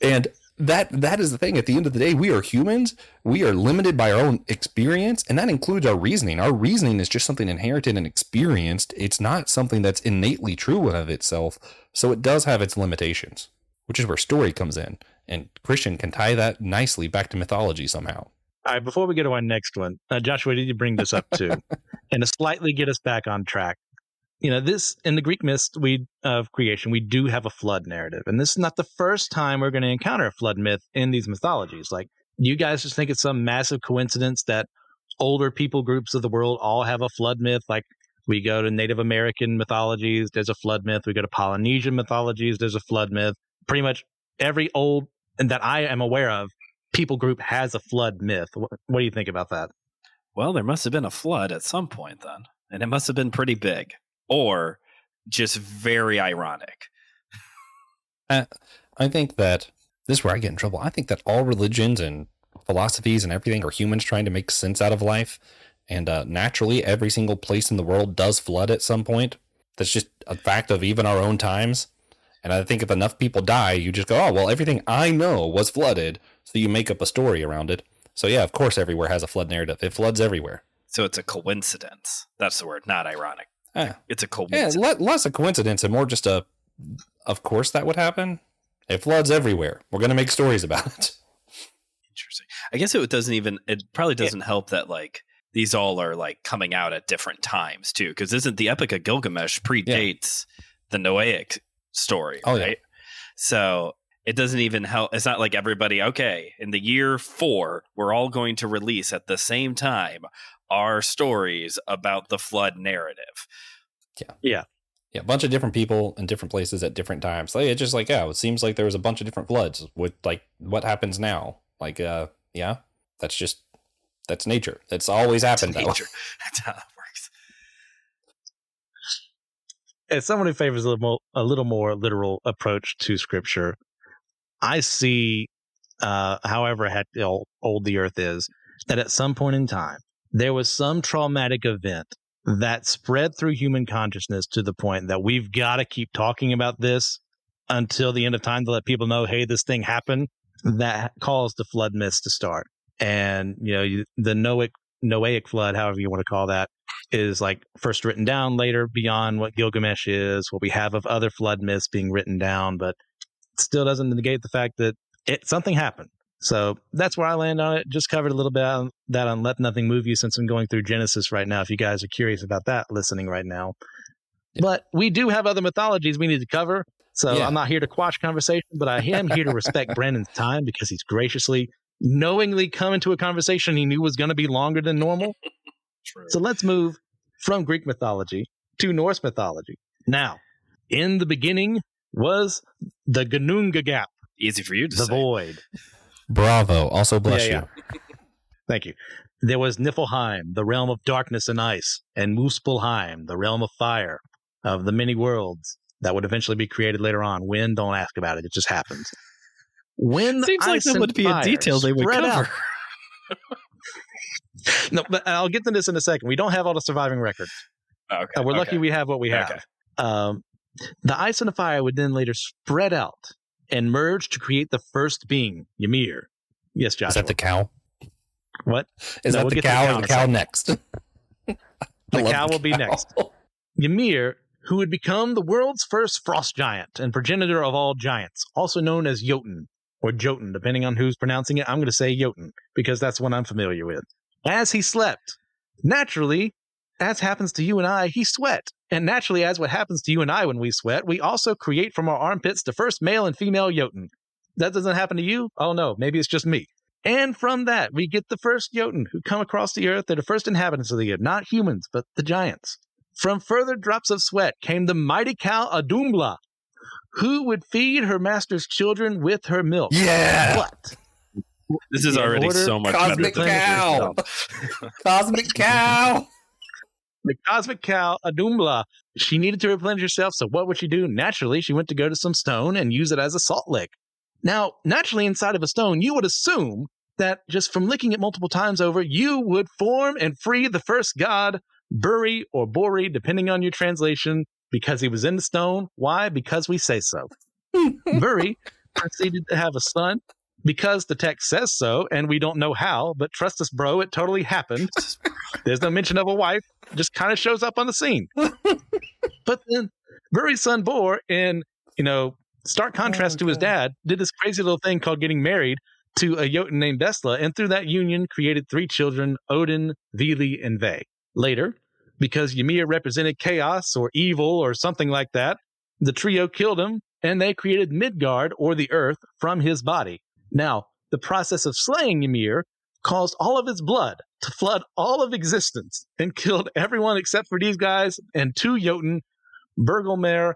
And that that is the thing. At the end of the day, we are humans. We are limited by our own experience, and that includes our reasoning. Our reasoning is just something inherited and experienced. It's not something that's innately true of itself. So it does have its limitations, which is where story comes in. And Christian can tie that nicely back to mythology somehow. All right, before we get to our next one, uh, Joshua, did you bring this up too? and to slightly get us back on track, you know, this in the Greek myth we of creation, we do have a flood narrative, and this is not the first time we're going to encounter a flood myth in these mythologies. Like you guys just think it's some massive coincidence that older people groups of the world all have a flood myth. Like we go to Native American mythologies, there's a flood myth. We go to Polynesian mythologies, there's a flood myth. Pretty much every old and that I am aware of people group has a flood myth. What, what do you think about that? Well, there must have been a flood at some point then, and it must have been pretty big or just very ironic. Uh, I think that this is where I get in trouble. I think that all religions and philosophies and everything are humans trying to make sense out of life. And uh, naturally, every single place in the world does flood at some point. That's just a fact of even our own times. And I think if enough people die, you just go, oh, well, everything I know was flooded. So you make up a story around it. So, yeah, of course, everywhere has a flood narrative. It floods everywhere. So it's a coincidence. That's the word, not ironic. Yeah. It's a coincidence. Yeah, less a coincidence and more just a, of course that would happen. It floods everywhere. We're going to make stories about it. Interesting. I guess it doesn't even, it probably doesn't yeah. help that like these all are like coming out at different times too. Cause isn't the Epic of Gilgamesh predates yeah. the Noahic story? Oh, right. Yeah. So it doesn't even help. It's not like everybody, okay, in the year four, we're all going to release at the same time our stories about the flood narrative. Yeah. Yeah. Yeah. A bunch of different people in different places at different times. Like, it's just like, yeah, it seems like there was a bunch of different floods with like what happens now. Like, uh, yeah, that's just, that's nature. It's always happened. That's nature. That's how that works. As someone who favors a little more, a little more literal approach to scripture, I see, uh, however old the earth is, that at some point in time, there was some traumatic event that spread through human consciousness to the point that we've got to keep talking about this until the end of time to let people know, hey, this thing happened. That caused the flood myths to start. And, you know, the Noahic, Noahic flood, however you want to call that, is like first written down later beyond what Gilgamesh is, what we have of other flood myths being written down. But still doesn't negate the fact that it something happened. So that's where I land on it. Just covered a little bit on that on Let Nothing Move You since I'm going through Genesis right now. If you guys are curious about that, listening right now. Yeah. But we do have other mythologies we need to cover. So yeah. I'm not here to quash conversation, but I am here to respect Brandon's time because he's graciously, knowingly come into a conversation he knew was going to be longer than normal. So let's move from Greek mythology to Norse mythology. Now, in the beginning was the Ginnungagap. Easy for you to the say. The void. Bravo. Also bless yeah, you. Yeah. Thank you. There was Niflheim, the realm of darkness and ice, and Muspelheim, the realm of fire, of the many worlds that would eventually be created later on. When? Don't ask about it. It just happens. When seems like that would be a detail they would cover. no, but I'll get to this in a second. We don't have all the surviving records. Okay, uh, we're okay. lucky we have what we have. Okay. Um, the ice and the fire would then later spread out and merge to create the first being, Ymir. Yes, Josh. Is that the cow? What? Is no, that we'll the cow? The, the cow next. the cow will be next. Ymir, who would become the world's first frost giant and progenitor of all giants, also known as Jotun or Jotun, depending on who's pronouncing it. I'm going to say Jotun because that's what I'm familiar with. As he slept, naturally, as happens to you and I, he sweat. And naturally, as what happens to you and I when we sweat, we also create from our armpits the first male and female Jotun. That doesn't happen to you? Oh no, maybe it's just me. And from that, we get the first Jotun who come across the earth. They're the first inhabitants of the earth, not humans, but the giants. From further drops of sweat came the mighty cow Audumbla, who would feed her master's children with her milk. Yeah. But this is already so much Cosmic better. Cow. Cosmic cow the cosmic cow Audumbla. She needed to replenish herself, so what would she do? Naturally, she went to go to some stone and use it as a salt lick. Now, naturally, inside of a stone, you would assume that just from licking it multiple times over, you would form and free the first god, Buri or Bori, depending on your translation, because he was in the stone. Why? Because we say so. Buri proceeded to have a son because the text says so, and we don't know how, but trust us, bro, it totally happened. There's no mention of a wife, just kind of shows up on the scene. but then Buri's son Bor, in you know, stark contrast oh, to his dad, did this crazy little thing called getting married to a Jotun named Bestla, and through that union created three children, Odin, Vili, and Ve. Later, because Ymir represented chaos or evil or something like that, the trio killed him, and they created Midgard, or the earth, from his body. Now, the process of slaying Ymir caused all of his blood to flood all of existence and killed everyone except for these guys and two Jotun, Bergelmir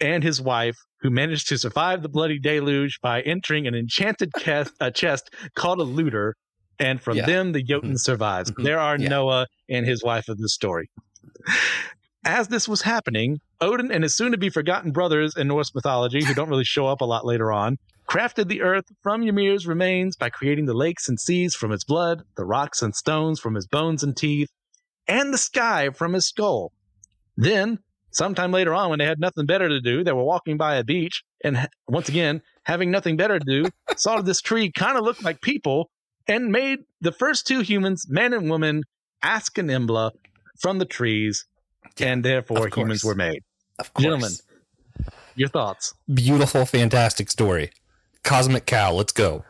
and his wife, who managed to survive the bloody deluge by entering an enchanted chest, a chest called a looter. And from yeah. them, the Jotun mm-hmm. survives. Mm-hmm. There are yeah. Noah and his wife of the story. As this was happening, Odin and his soon to be forgotten brothers in Norse mythology, who don't really show up a lot later on, crafted the earth from Ymir's remains by creating the lakes and seas from his blood, the rocks and stones from his bones and teeth, and the sky from his skull. Then, sometime later on, when they had nothing better to do, they were walking by a beach, and once again, having nothing better to do, saw this tree kind of look like people, and made the first two humans, man and woman, Ask and Embla from the trees, and therefore humans were made. Of course. Gentlemen, your thoughts? Beautiful, fantastic story. Cosmic Cow, let's go.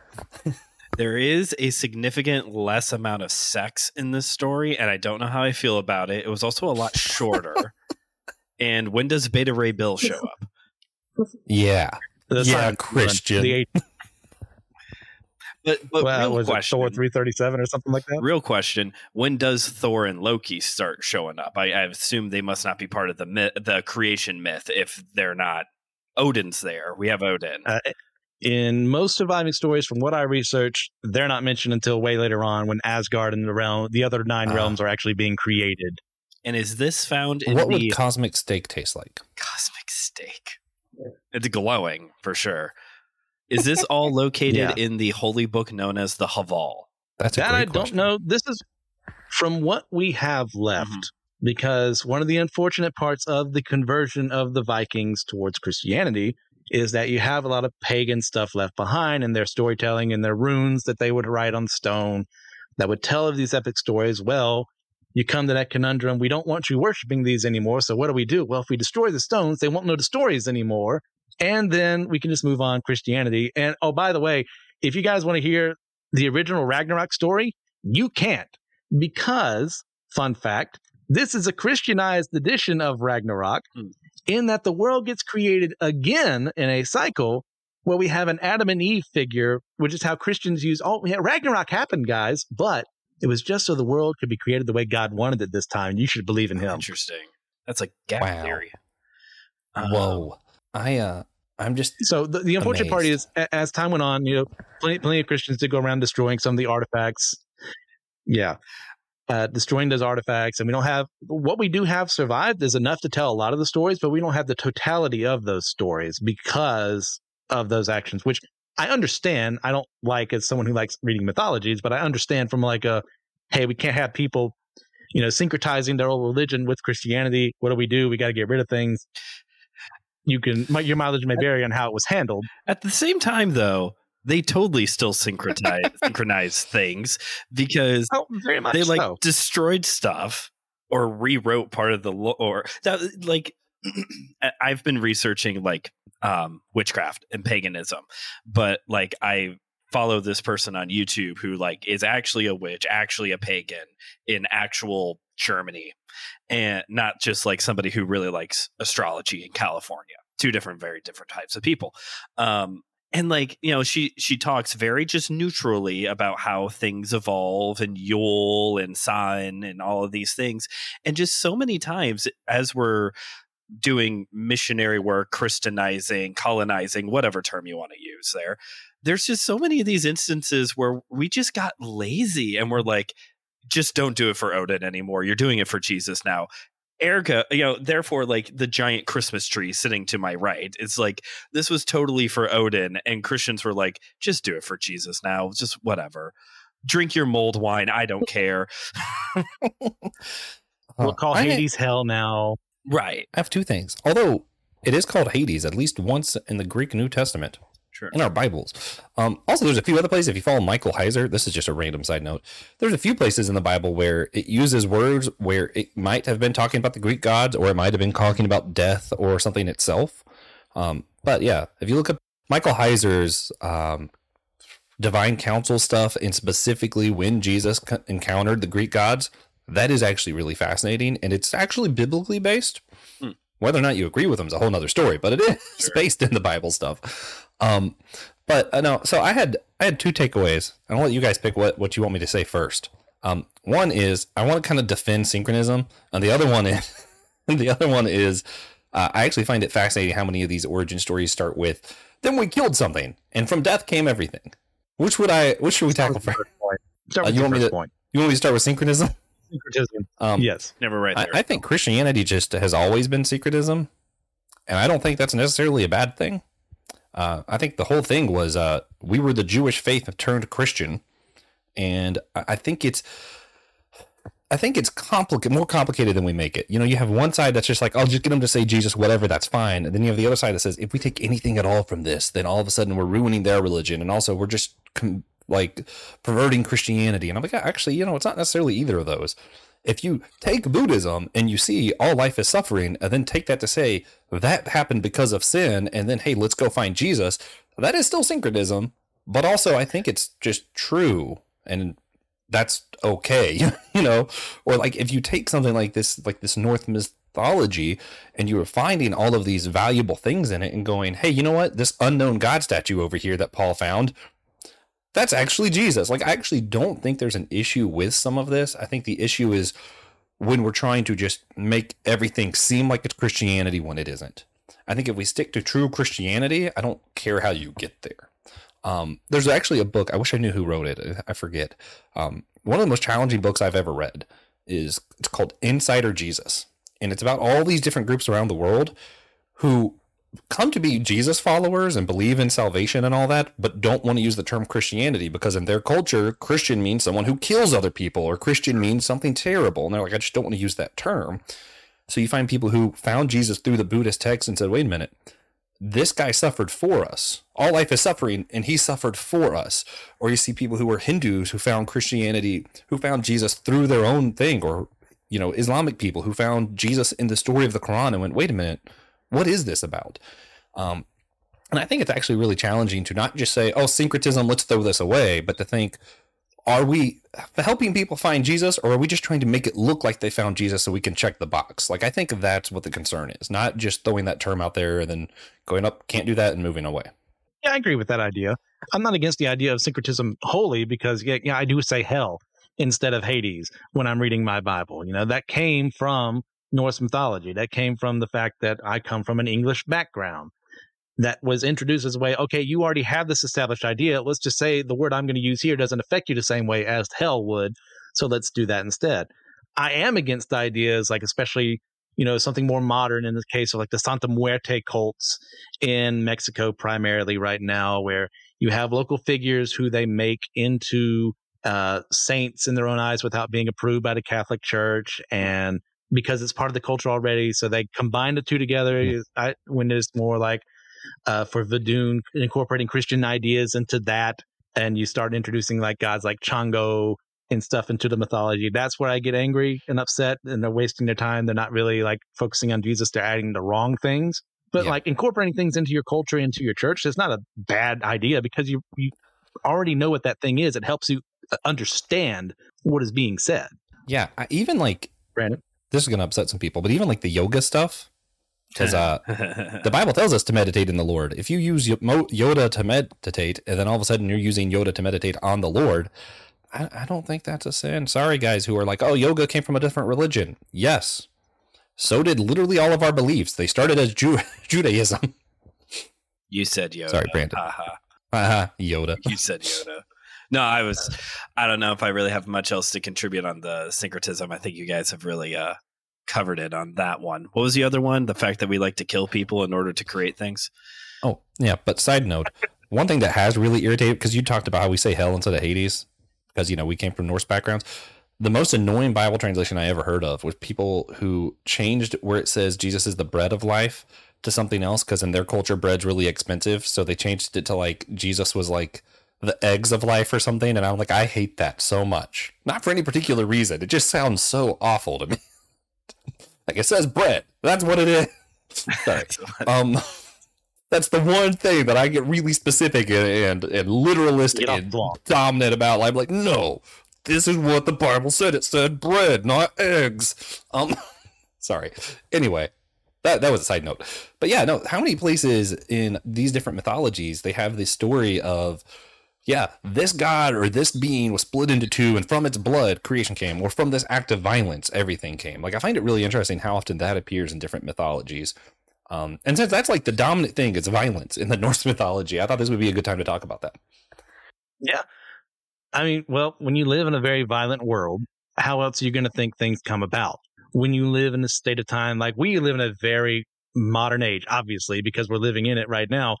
there is a significant less amount of sex in this story, and I don't know how I feel about it. It was also a lot shorter. and when does Beta Ray Bill show up? Yeah. The yeah, Christian. The but but well, real question, Thor three thirty seven or something like that. Real question: When does Thor and Loki start showing up? I, I assume they must not be part of the myth, the creation myth if they're not. Odin's there. We have Odin. Uh, in most surviving stories, from what I researched, they're not mentioned until way later on when Asgard and the realm, the other nine uh, realms, are actually being created. And is this found in what the, would cosmic steak taste like? Cosmic steak. It's glowing for sure. Is this all located yeah. in the holy book known as the Haval? That's that I question. don't know. This is from what we have left. Mm-hmm. Because one of the unfortunate parts of the conversion of the Vikings towards Christianity is that you have a lot of pagan stuff left behind in their storytelling and their runes that they would write on stone that would tell of these epic stories. Well, you come to that conundrum. We don't want you worshiping these anymore. So what do we do? Well, if we destroy the stones, they won't know the stories anymore and then we can just move on Christianity. And oh, by the way, if you guys want to hear the original Ragnarok story, you can't because, fun fact, this is a Christianized edition of Ragnarok mm. In that the world gets created again in a cycle where we have an Adam and Eve figure, which is how Christians use, oh, yeah, Ragnarok happened, guys, but it was just so the world could be created the way God wanted it this time. You should believe in him. Interesting. That's like gap wow. theory. Whoa. Um, I uh I'm just so the, the unfortunate amazed. part is as time went on, you know, plenty, plenty of Christians did go around destroying some of the artifacts. Yeah, uh, destroying those artifacts, and we don't have what we do have survived is enough to tell a lot of the stories, but we don't have the totality of those stories because of those actions, which I understand. I don't like as someone who likes reading mythologies, but I understand from like a hey, we can't have people, you know, syncretizing their old religion with Christianity. What do we do? We got to get rid of things you can your mileage may vary on how it was handled. At the same time, though, they totally still synchronize synchronize things because oh, they like so. destroyed stuff or rewrote part of the lore. Or that, like I've been researching like um, witchcraft and paganism, but like I follow this person on YouTube who like is actually a witch, actually a pagan in actual Germany, and not just like somebody who really likes astrology in California. Two different, very different types of people. Um, and like you know she she talks very just neutrally about how things evolve and Yule and Sun and all of these things and just so many times as we're doing missionary work christianizing colonizing whatever term you want to use there there's just so many of these instances where we just got lazy and we're like just don't do it for Odin anymore. You're doing it for Jesus now. Erica, you know, therefore, like the giant Christmas tree sitting to my right, it's like this was totally for Odin, and Christians were like, just do it for Jesus now, just whatever. Drink your mold wine. I don't care. we'll call Hades hell now. Right. I have two things. Although it is called Hades at least once in the Greek New Testament. Sure. In our Bibles. Um, also, there's a few other places. If you follow Michael Heiser, this is just a random side note. There's a few places in the Bible where it uses words where it might have been talking about the Greek gods, or it might have been talking about death or something itself. Um, but yeah, if you look at Michael Heiser's um, divine council stuff, and specifically when Jesus encountered the Greek gods, that is actually really fascinating, and it's actually biblically based. Hmm. Whether or not you agree with them is a whole other story, but it is sure. based in the Bible stuff. Um, but uh, no, so I had I had two takeaways. I'll let you guys pick what what you want me to say first. Um, one is I want to kind of defend synchronism, and the other one is the other one is uh, I actually find it fascinating how many of these origin stories start with then we killed something, and from death came everything. Which would I? Which should we tackle first? Uh, you want me to? Point. You want me to start with syncretism? Syncretism. Um, yes. Never right. I, I think Christianity just has always been syncretism, and I don't think that's necessarily a bad thing. Uh, I think the whole thing was uh, we were the Jewish faith turned Christian, and I think it's I think it's complicated, more complicated than we make it. You know, you have one side that's just like, I'll just get them to say Jesus, whatever, that's fine. And then you have the other side that says, if we take anything at all from this, then all of a sudden we're ruining their religion. And also we're just com- like perverting Christianity. And I'm like, actually, you know, it's not necessarily either of those if you take Buddhism and you see all life is suffering, and then take that to say that happened because of sin, and then hey, let's go find Jesus, that is still syncretism. But also, I think it's just true, and that's okay, you know. Or like if you take something like this, like this Norse myth, mythology and you were finding all of these valuable things in it and going, hey, you know what? This unknown God statue over here that Paul found, that's actually Jesus. Like, I actually don't think there's an issue with some of this. I think the issue is when we're trying to just make everything seem like it's Christianity when it isn't. I think if we stick to true Christianity, I don't care how you get there. Um, there's actually a book. I wish I knew who wrote it. I forget. Um, one of the most challenging books I've ever read is it's called Insider Jesus, and it's about all these different groups around the world who come to be Jesus followers and believe in salvation and all that, but don't want to use the term Christianity because in their culture, Christian means someone who kills other people, or Christian means something terrible. And they're like, I just don't want to use that term. So you find people who found Jesus through the Buddhist text and said, wait a minute, this guy suffered for us. All life is suffering, and he suffered for us. Or you see people who were Hindus who found Christianity, who found Jesus through their own thing, or you know, Islamic people who found Jesus in the story of the Quran and went, wait a minute, what is this about? Um, and I think it's actually really challenging to not just say, oh, syncretism, let's throw this away, but to think, are we helping people find Jesus or are we just trying to make it look like they found Jesus so we can check the box? Like, I think that's what the concern is, not just throwing that term out there and then going up, can't do that and moving away. Yeah, I agree with that idea. I'm not against the idea of syncretism wholly because, yeah, yeah I do say hell instead of Hades when I'm reading my Bible. You know, that came from Norse mythology. That came from the fact that I come from an English background that was introduced as a way, okay, you already have this established idea. Let's just say the word I'm going to use here doesn't affect you the same way as hell would. So let's do that instead. I am against ideas like, especially, you know, something more modern in the case of like the Santa Muerte cults in Mexico, primarily right now, where you have local figures who they make into uh, saints in their own eyes without being approved by the Catholic Church. And because it's part of the culture already. So they combine the two together. Mm-hmm. I, when it's more like uh, for Vodun, incorporating Christian ideas into that, and you start introducing like gods like Chango and stuff into the mythology. That's where I get angry and upset, and they're wasting their time. They're not really like focusing on Jesus. They're adding the wrong things. But yeah. like incorporating things into your culture, into your church, it's not a bad idea because you you already know what that thing is. It helps you uh, understand what is being said. Yeah, even like Brandon this is going to upset some people, but even like the yoga stuff, because uh, the Bible tells us to meditate in the Lord. If you use Yoda to meditate, and then all of a sudden you're using Yoda to meditate on the Lord, I, I don't think that's a sin. Sorry, guys who are like, oh, yoga came from a different religion. Yes, so did literally all of our beliefs. They started as Judaism. You said Yoda. Sorry, Brandon. Uh-huh. Uh-huh. Yoda. You said Yoda. No, I was. I don't know if I really have much else to contribute on the syncretism. I think you guys have really uh, covered it on that one. What was the other one? The fact that we like to kill people in order to create things. Oh yeah, but side note, one thing that has really irritated because you talked about how we say hell instead of Hades because you know we came from Norse backgrounds. The most annoying Bible translation I ever heard of was people who changed where it says Jesus is the bread of life to something else because in their culture bread's really expensive, so they changed it to like Jesus was like the eggs of life or something. And I'm like, I hate that so much. Not for any particular reason. It just sounds so awful to me. like it says bread. That's what it is. Sorry. um, that's the one thing that I get really specific and and, and literalistic and dominant about. I'm like, no, this is what the Bible said. It said bread, not eggs. Um, sorry. Anyway, that that was a side note. But yeah, no. How many places in these different mythologies they have this story of yeah, this god or this being was split into two, and from its blood, creation came, or from this act of violence, everything came. Like, I find it really interesting how often that appears in different mythologies. Um, and since that's like the dominant thing it's violence in the Norse mythology, I thought this would be a good time to talk about that. Yeah. I mean, well, when you live in a very violent world, how else are you going to think things come about? When you live in a state of time like we live in a very modern age, obviously, because we're living in it right now,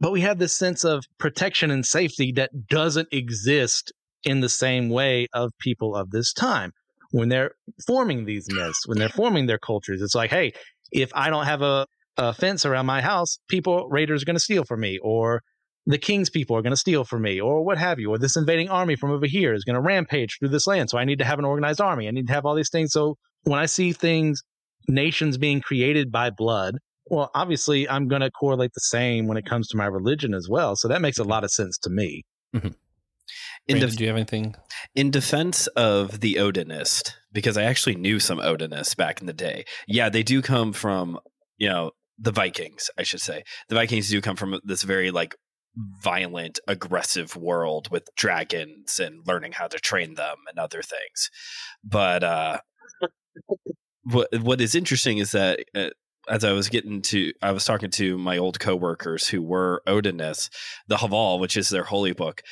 but we have this sense of protection and safety that doesn't exist in the same way of people of this time. When they're forming these myths when they're forming their cultures it's like hey if i don't have a, a fence around my house people raiders are going to steal from me or the king's people are going to steal from me or what have you or this invading army from over here is going to rampage through this land so i need to have an organized army i need to have all these things. So when i see things nations being created by blood well, obviously, I'm going to correlate the same when it comes to my religion as well. So that makes a lot of sense to me. Mm-hmm. In def- do you have anything? In defense of the Odinist, because I actually knew some Odinists back in the day. Yeah, they do come from, you know, the Vikings, I should say. The Vikings do come from this very like violent, aggressive world with dragons and learning how to train them and other things. But uh what what is interesting is that uh, as I was getting to, I was talking to my old coworkers who were Odinists, the Haval, which is their holy book.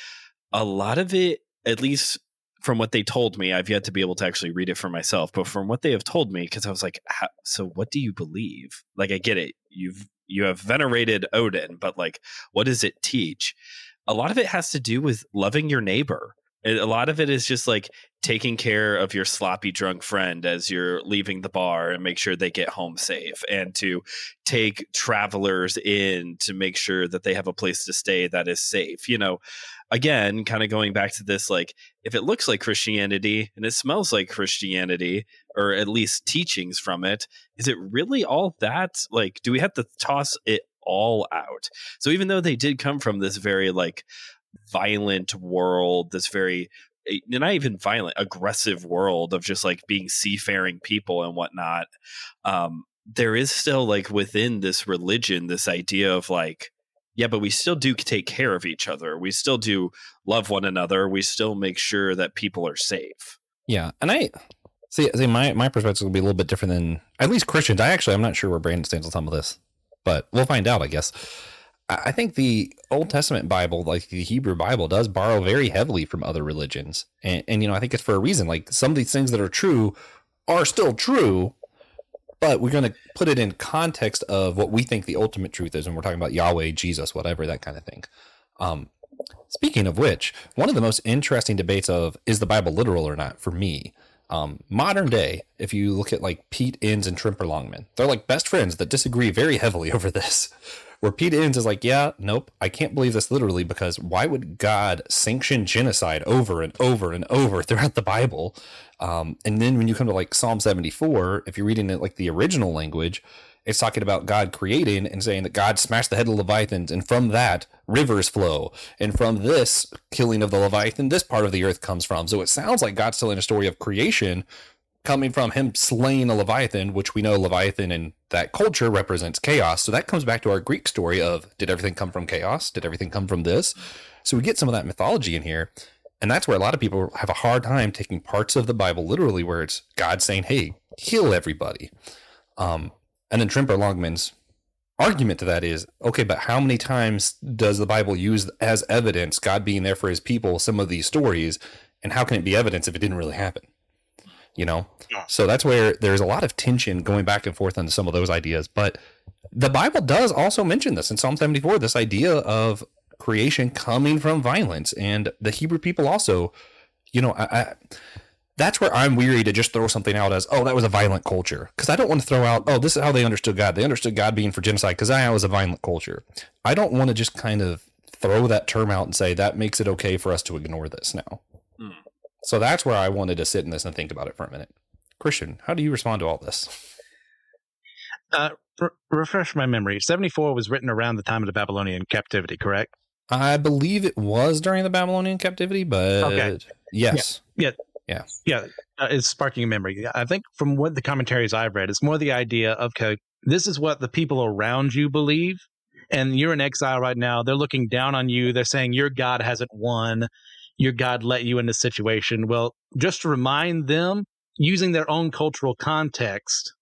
A lot of it, at least from what they told me, I've yet to be able to actually read it for myself, but from what they have told me, because I was like, so what do you believe? Like, I get it. You've, you have venerated Odin, but like, what does it teach? A lot of it has to do with loving your neighbor. A lot of it is just like taking care of your sloppy drunk friend as you're leaving the bar and make sure they get home safe and to take travelers in to make sure that they have a place to stay that is safe. You know, again, kind of going back to this, like if it looks like Christianity and it smells like Christianity, or at least teachings from it, is it really all that? Like, do we have to toss it all out? So even though they did come from this very like violent world, this very eh, not even violent, aggressive world of just like being seafaring people and whatnot. Um, there is still like within this religion this idea of like yeah, but we still do take care of each other. We still do love one another. We still make sure that people are safe. Yeah, and I see. See, my my perspective will be a little bit different than at least Christians. I actually I'm not sure where Brandon stands on some of this, but we'll find out. I guess. I think the Old Testament Bible, like the Hebrew Bible, does borrow very heavily from other religions, and, and you know I think it's for a reason. Like some of these things that are true are still true, but we're going to put it in context of what we think the ultimate truth is when we're talking about Yahweh, Jesus, whatever, that kind of thing. Um, speaking of which, one of the most interesting debates of is the Bible literal or not for me, um, modern day, if you look at like Pete Enns and Tremper Longman, they're like best friends that disagree very heavily over this where Pete Enns is like, yeah, nope, I can't believe this literally because why would God sanction genocide over and over and over throughout the Bible? Um, and then when you come to like Psalm 74, if you're reading it like the original language, it's talking about God creating and saying that God smashed the head of Leviathans, and from that rivers flow, and from this killing of the Leviathan, this part of the earth comes from. So it sounds like God's telling a story of creation coming from him slaying a Leviathan, which we know Leviathan in that culture represents chaos. So that comes back to our Greek story of did everything come from chaos? Did everything come from this? So we get some of that mythology in here. And that's where a lot of people have a hard time taking parts of the Bible literally, where it's God saying, hey, kill everybody. Um, and then Tremper Longman's argument to that is okay, but how many times does the Bible use as evidence God being there for his people some of these stories? And how can it be evidence if it didn't really happen? You know? So that's where there's a lot of tension going back and forth on some of those ideas. But the Bible does also mention this in Psalm 74, this idea of creation coming from violence. And the Hebrew people also, you know, I, I that's where I'm weary to just throw something out as, oh, that was a violent culture. Because I don't want to throw out, oh, this is how they understood God. They understood God being for genocide because I was a violent culture. I don't want to just kind of throw that term out and say that makes it okay for us to ignore this now. So that's where I wanted to sit in this and think about it for a minute. Christian, how do you respond to all this? Uh, re- refresh my memory. 74 was written around the time of the Babylonian captivity, correct? I believe it was during the Babylonian captivity, but okay. yes. Yeah. Yeah. Yeah. yeah. Uh, it's sparking a memory. I think from what the commentaries I've read, it's more the idea of okay, this is what the people around you believe. And you're in exile right now. They're looking down on you. They're saying your God hasn't won your God let you in this situation. Well, just to remind them, using their own cultural context,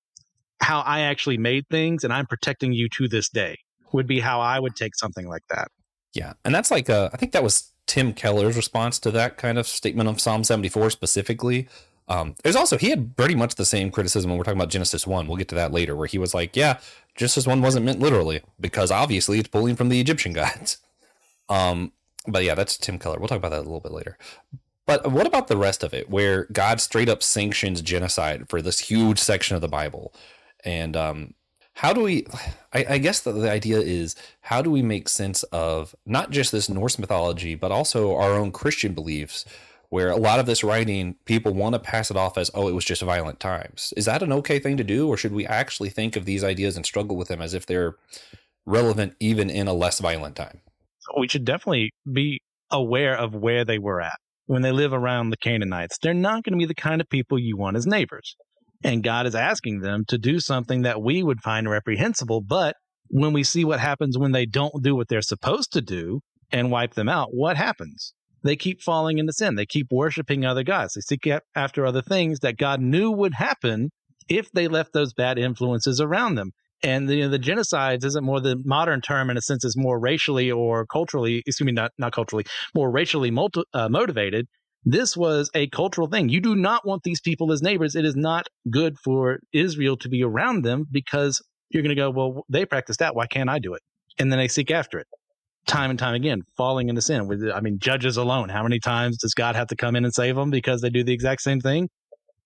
how I actually made things and I'm protecting you to this day would be how I would take something like that. Yeah. And that's like, uh, I think that was Tim Keller's response to that kind of statement of Psalm 74 specifically. Um, there's also, he had pretty much the same criticism when we're talking about Genesis 1. We'll get to that later, where he was like, yeah, Genesis 1 wasn't meant literally because obviously it's pulling from the Egyptian gods. Um, but yeah, that's Tim Keller. We'll talk about that a little bit later. But what about the rest of it, where God straight up sanctions genocide for this huge section of the Bible? And um, how do we? I, I guess the, the idea is how do we make sense of not just this Norse mythology, but also our own Christian beliefs, where a lot of this writing people want to pass it off as, oh, it was just violent times. Is that an okay thing to do, or should we actually think of these ideas and struggle with them as if they're relevant even in a less violent time? We should definitely be aware of where they were at. when they live around the Canaanites. They're not going to be the kind of people you want as neighbors. And God is asking them to do something that we would find reprehensible. But when we see what happens when they don't do what they're supposed to do and wipe them out, what happens? They keep falling into sin. They keep worshiping other gods. They seek after other things that God knew would happen if they left those bad influences around them. And the, you know, the genocides isn't more the modern term in a sense, is more racially or culturally, excuse me, not, not culturally, more racially multi, uh, motivated. This was a cultural thing. You do not want these people as neighbors. It is not good for Israel to be around them because you're going to go, well, they practice that. Why can't I do it? And then they seek after it time and time again, falling into sin. I mean, judges alone, how many times does God have to come in and save them because they do the exact same thing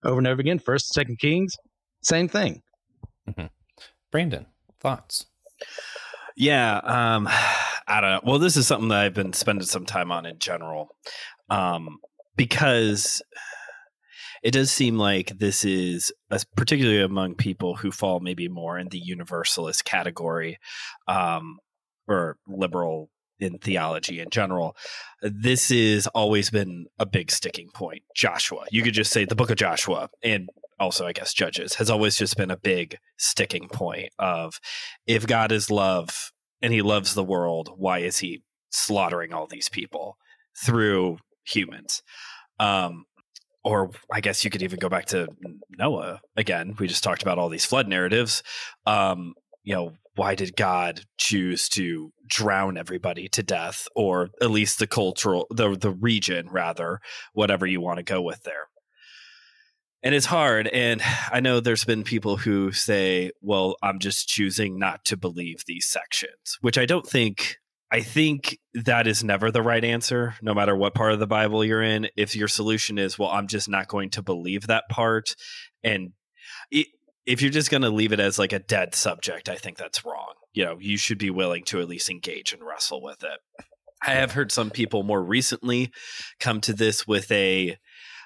over and over again? First, Second Kings, same thing. Mm-hmm. Brandon, thoughts? Yeah, um, I don't know. Well, this is something that I've been spending some time on in general, um, because it does seem like this is particularly among people who fall maybe more in the universalist category, um, or liberal in theology in general. This has always been a big sticking point. Joshua, you could just say the book of Joshua, and also I guess Judges has always just been a big sticking point of if God is love and he loves the world, why is he slaughtering all these people through humans? Um, or I guess you could even go back to Noah again. We just talked about all these flood narratives. Um, you know, why did God choose to drown everybody to death, or at least the cultural, the the region rather, whatever you want to go with there and it's hard and i know there's been people who say well i'm just choosing not to believe these sections which i don't think i think that is never the right answer no matter what part of the bible you're in. If your solution is well i'm just not going to believe that part and it, if you're just going to leave it as like a dead subject i think that's wrong. You know you should be willing to at least engage and wrestle with it. I have heard some people more recently come to this with a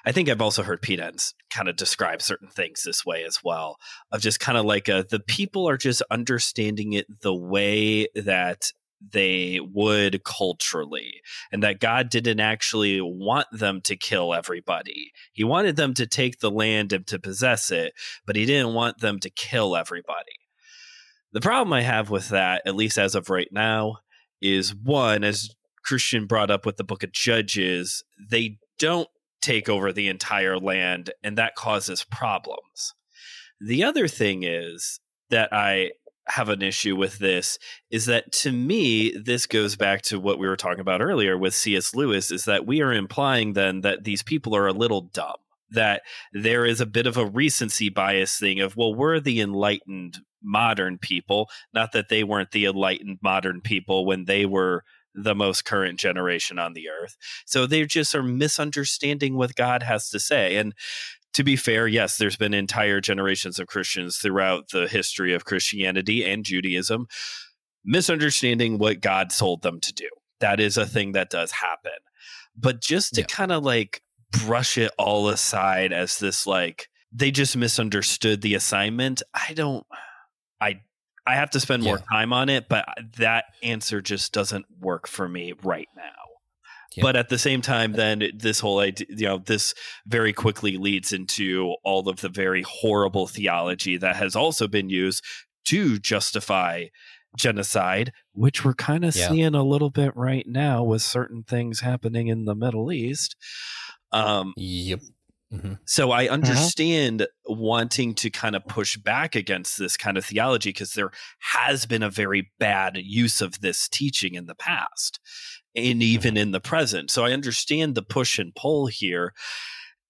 I think I've also heard Pete Enns kind of describe certain things this way as well, of just kind of like a, the people are just understanding it the way that they would culturally, and that God didn't actually want them to kill everybody. He wanted them to take the land and to possess it, but he didn't want them to kill everybody. The problem I have with that, at least as of right now, is one, as Christian brought up with the book of Judges, they don't take over the entire land, and that causes problems. The other thing is that I have an issue with this is that to me, this goes back to what we were talking about earlier with C.S. Lewis is that we are implying then that these people are a little dumb, that there is a bit of a recency bias thing of, well, we're the enlightened modern people, not that they weren't the enlightened modern people when they were the most current generation on the earth. So they just are misunderstanding what God has to say. And to be fair, yes, there's been entire generations of Christians throughout the history of Christianity and Judaism misunderstanding what God told them to do. That is a thing that does happen. But just to yeah. kind of like brush it all aside as this like they just misunderstood the assignment, I don't I I have to spend yeah. more time on it, but that answer just doesn't work for me right now. Yeah. But at the same time, then this whole idea, you know, this very quickly leads into all of the very horrible theology that has also been used to justify genocide, which we're kind of yeah. seeing a little bit right now with certain things happening in the Middle East. Um, yep. Mm-hmm. So I uh-huh. understand uh-huh. wanting to kind of push back against this kind of theology because there has been a very bad use of this teaching in the past and even mm-hmm. in the present. So I understand the push and pull here.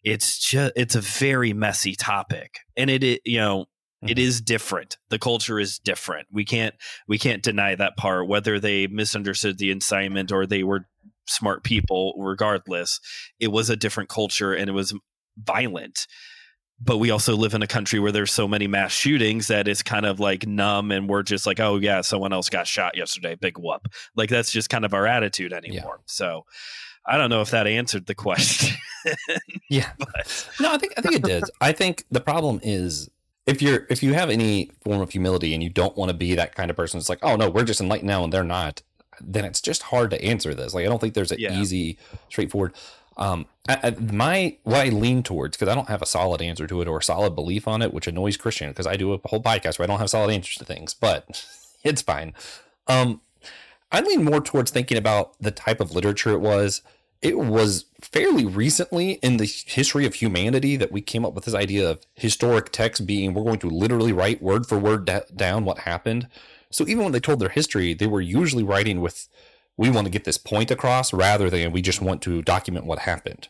It's just it's a very messy topic and it, it you know mm-hmm. it is different. The culture is different. We can't we can't deny that part whether they misunderstood the assignment or they were smart people regardless it was a different culture and it was violent but we also live in a country where there's so many mass shootings that it's kind of like numb and we're just like oh yeah someone else got shot yesterday big whoop like that's just kind of our attitude anymore yeah. so i don't know if that answered the question yeah but. no i think i think it did i think the problem is if you're if you have any form of humility and you don't want to be that kind of person it's like oh no we're just enlightened now and they're not then it's just hard to answer this like i don't think there's an yeah. easy straightforward Um, I, I, my what I lean towards because I don't have a solid answer to it or a solid belief on it, which annoys Christian because I do a whole podcast where I don't have solid answers to things, but it's fine. Um, I lean more towards thinking about the type of literature it was. It was fairly recently in the history of humanity that we came up with this idea of historic text being we're going to literally write word for word da- down what happened. So even when they told their history, they were usually writing with we want to get this point across rather than we just want to document what happened.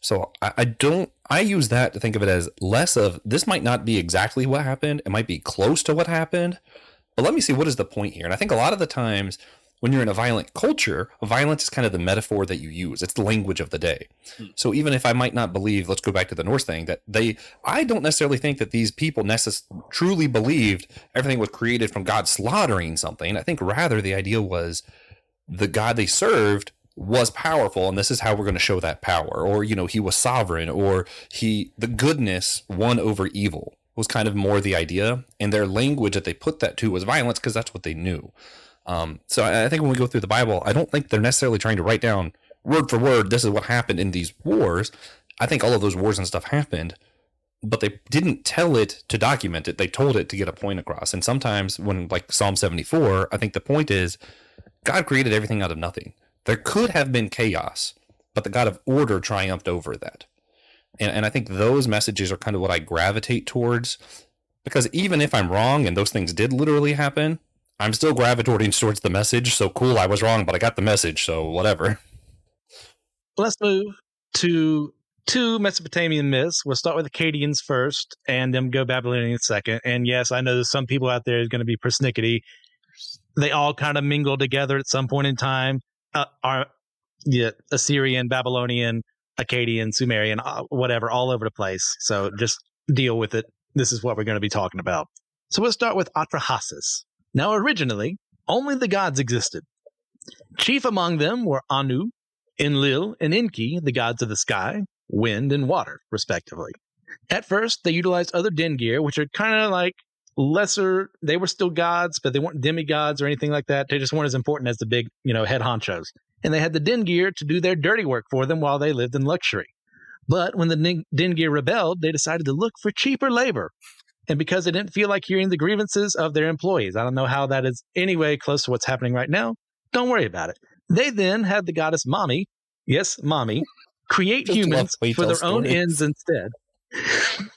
So I, I, don't I use that to think of it as less of this might not be exactly what happened. It might be close to what happened. But let me see what is the point here. And I think a lot of the times when you're in a violent culture, violence is kind of the metaphor that you use. It's the language of the day. Hmm. So even if I might not believe, let's go back to the Norse thing, that they, I don't necessarily think that these people necess- truly believed everything was created from God slaughtering something. I think rather the idea was the God they served was powerful and this is how we're going to show that power or you know he was sovereign or he the goodness won over evil was kind of more the idea and their language that they put that to was violence because that's what they knew. Um, so I, I think when we go through the bible i don't think they're necessarily trying to write down word for word this is what happened in these wars. I think all of those wars and stuff happened but they didn't tell it to document it. They told it to get a point across. And sometimes when like psalm 74 i think the point is God created everything out of nothing. There could have been chaos, but the God of order triumphed over that. And, and I think those messages are kind of what I gravitate towards because even if I'm wrong and those things did literally happen, I'm still gravitating towards the message. So cool, I was wrong, but I got the message. So whatever. Let's move to two Mesopotamian myths. We'll start with Akkadians first and then go Babylonian second. And yes, I know there's some people out there is going to be persnickety they all kind of mingle together at some point in time. Uh, are yeah, Assyrian, Babylonian, Akkadian, Sumerian, uh, whatever, all over the place. So just deal with it. This is what we're going to be talking about. So we'll start with Atrahasis. Now, originally, only the gods existed. Chief among them were Anu, Enlil, and Enki, the gods of the sky, wind, and water, respectively. At first, they utilized other dingir, which are kind of like lesser they were still gods but they weren't demigods or anything like that. They just weren't as important as the big you know head honchos. And they had the dingir to do their dirty work for them while they lived in luxury. But when the dingir rebelled they decided to look for cheaper labor. And because they didn't feel like hearing the grievances of their employees i don't know how that is anyway close to what's happening right now. Don't worry about it. They then had the goddess mommy yes mommy create humans for their own ends instead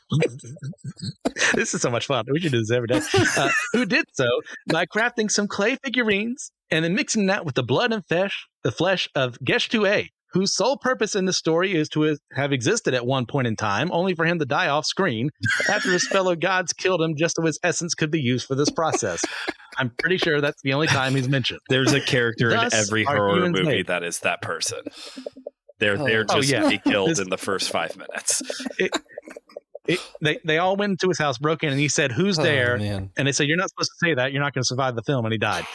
this is so much fun. We should do this every day. Uh, who did so by crafting some clay figurines and then mixing that with the blood and flesh, the flesh of Geshtu-e, whose sole purpose in the story is to have existed at one point in time, only for him to die off screen after his fellow gods killed him just so his essence could be used for this process. I'm pretty sure that's the only time he's mentioned. There's a character Thus, in every horror movie made. that is that person. They're they're oh, just oh, yeah. be killed in the first five minutes. It, it, they they all went into his house, broke in, and he said, "Who's oh, there?" Oh, and they said, "You're not supposed to say that. You're not going to survive the film." And he died.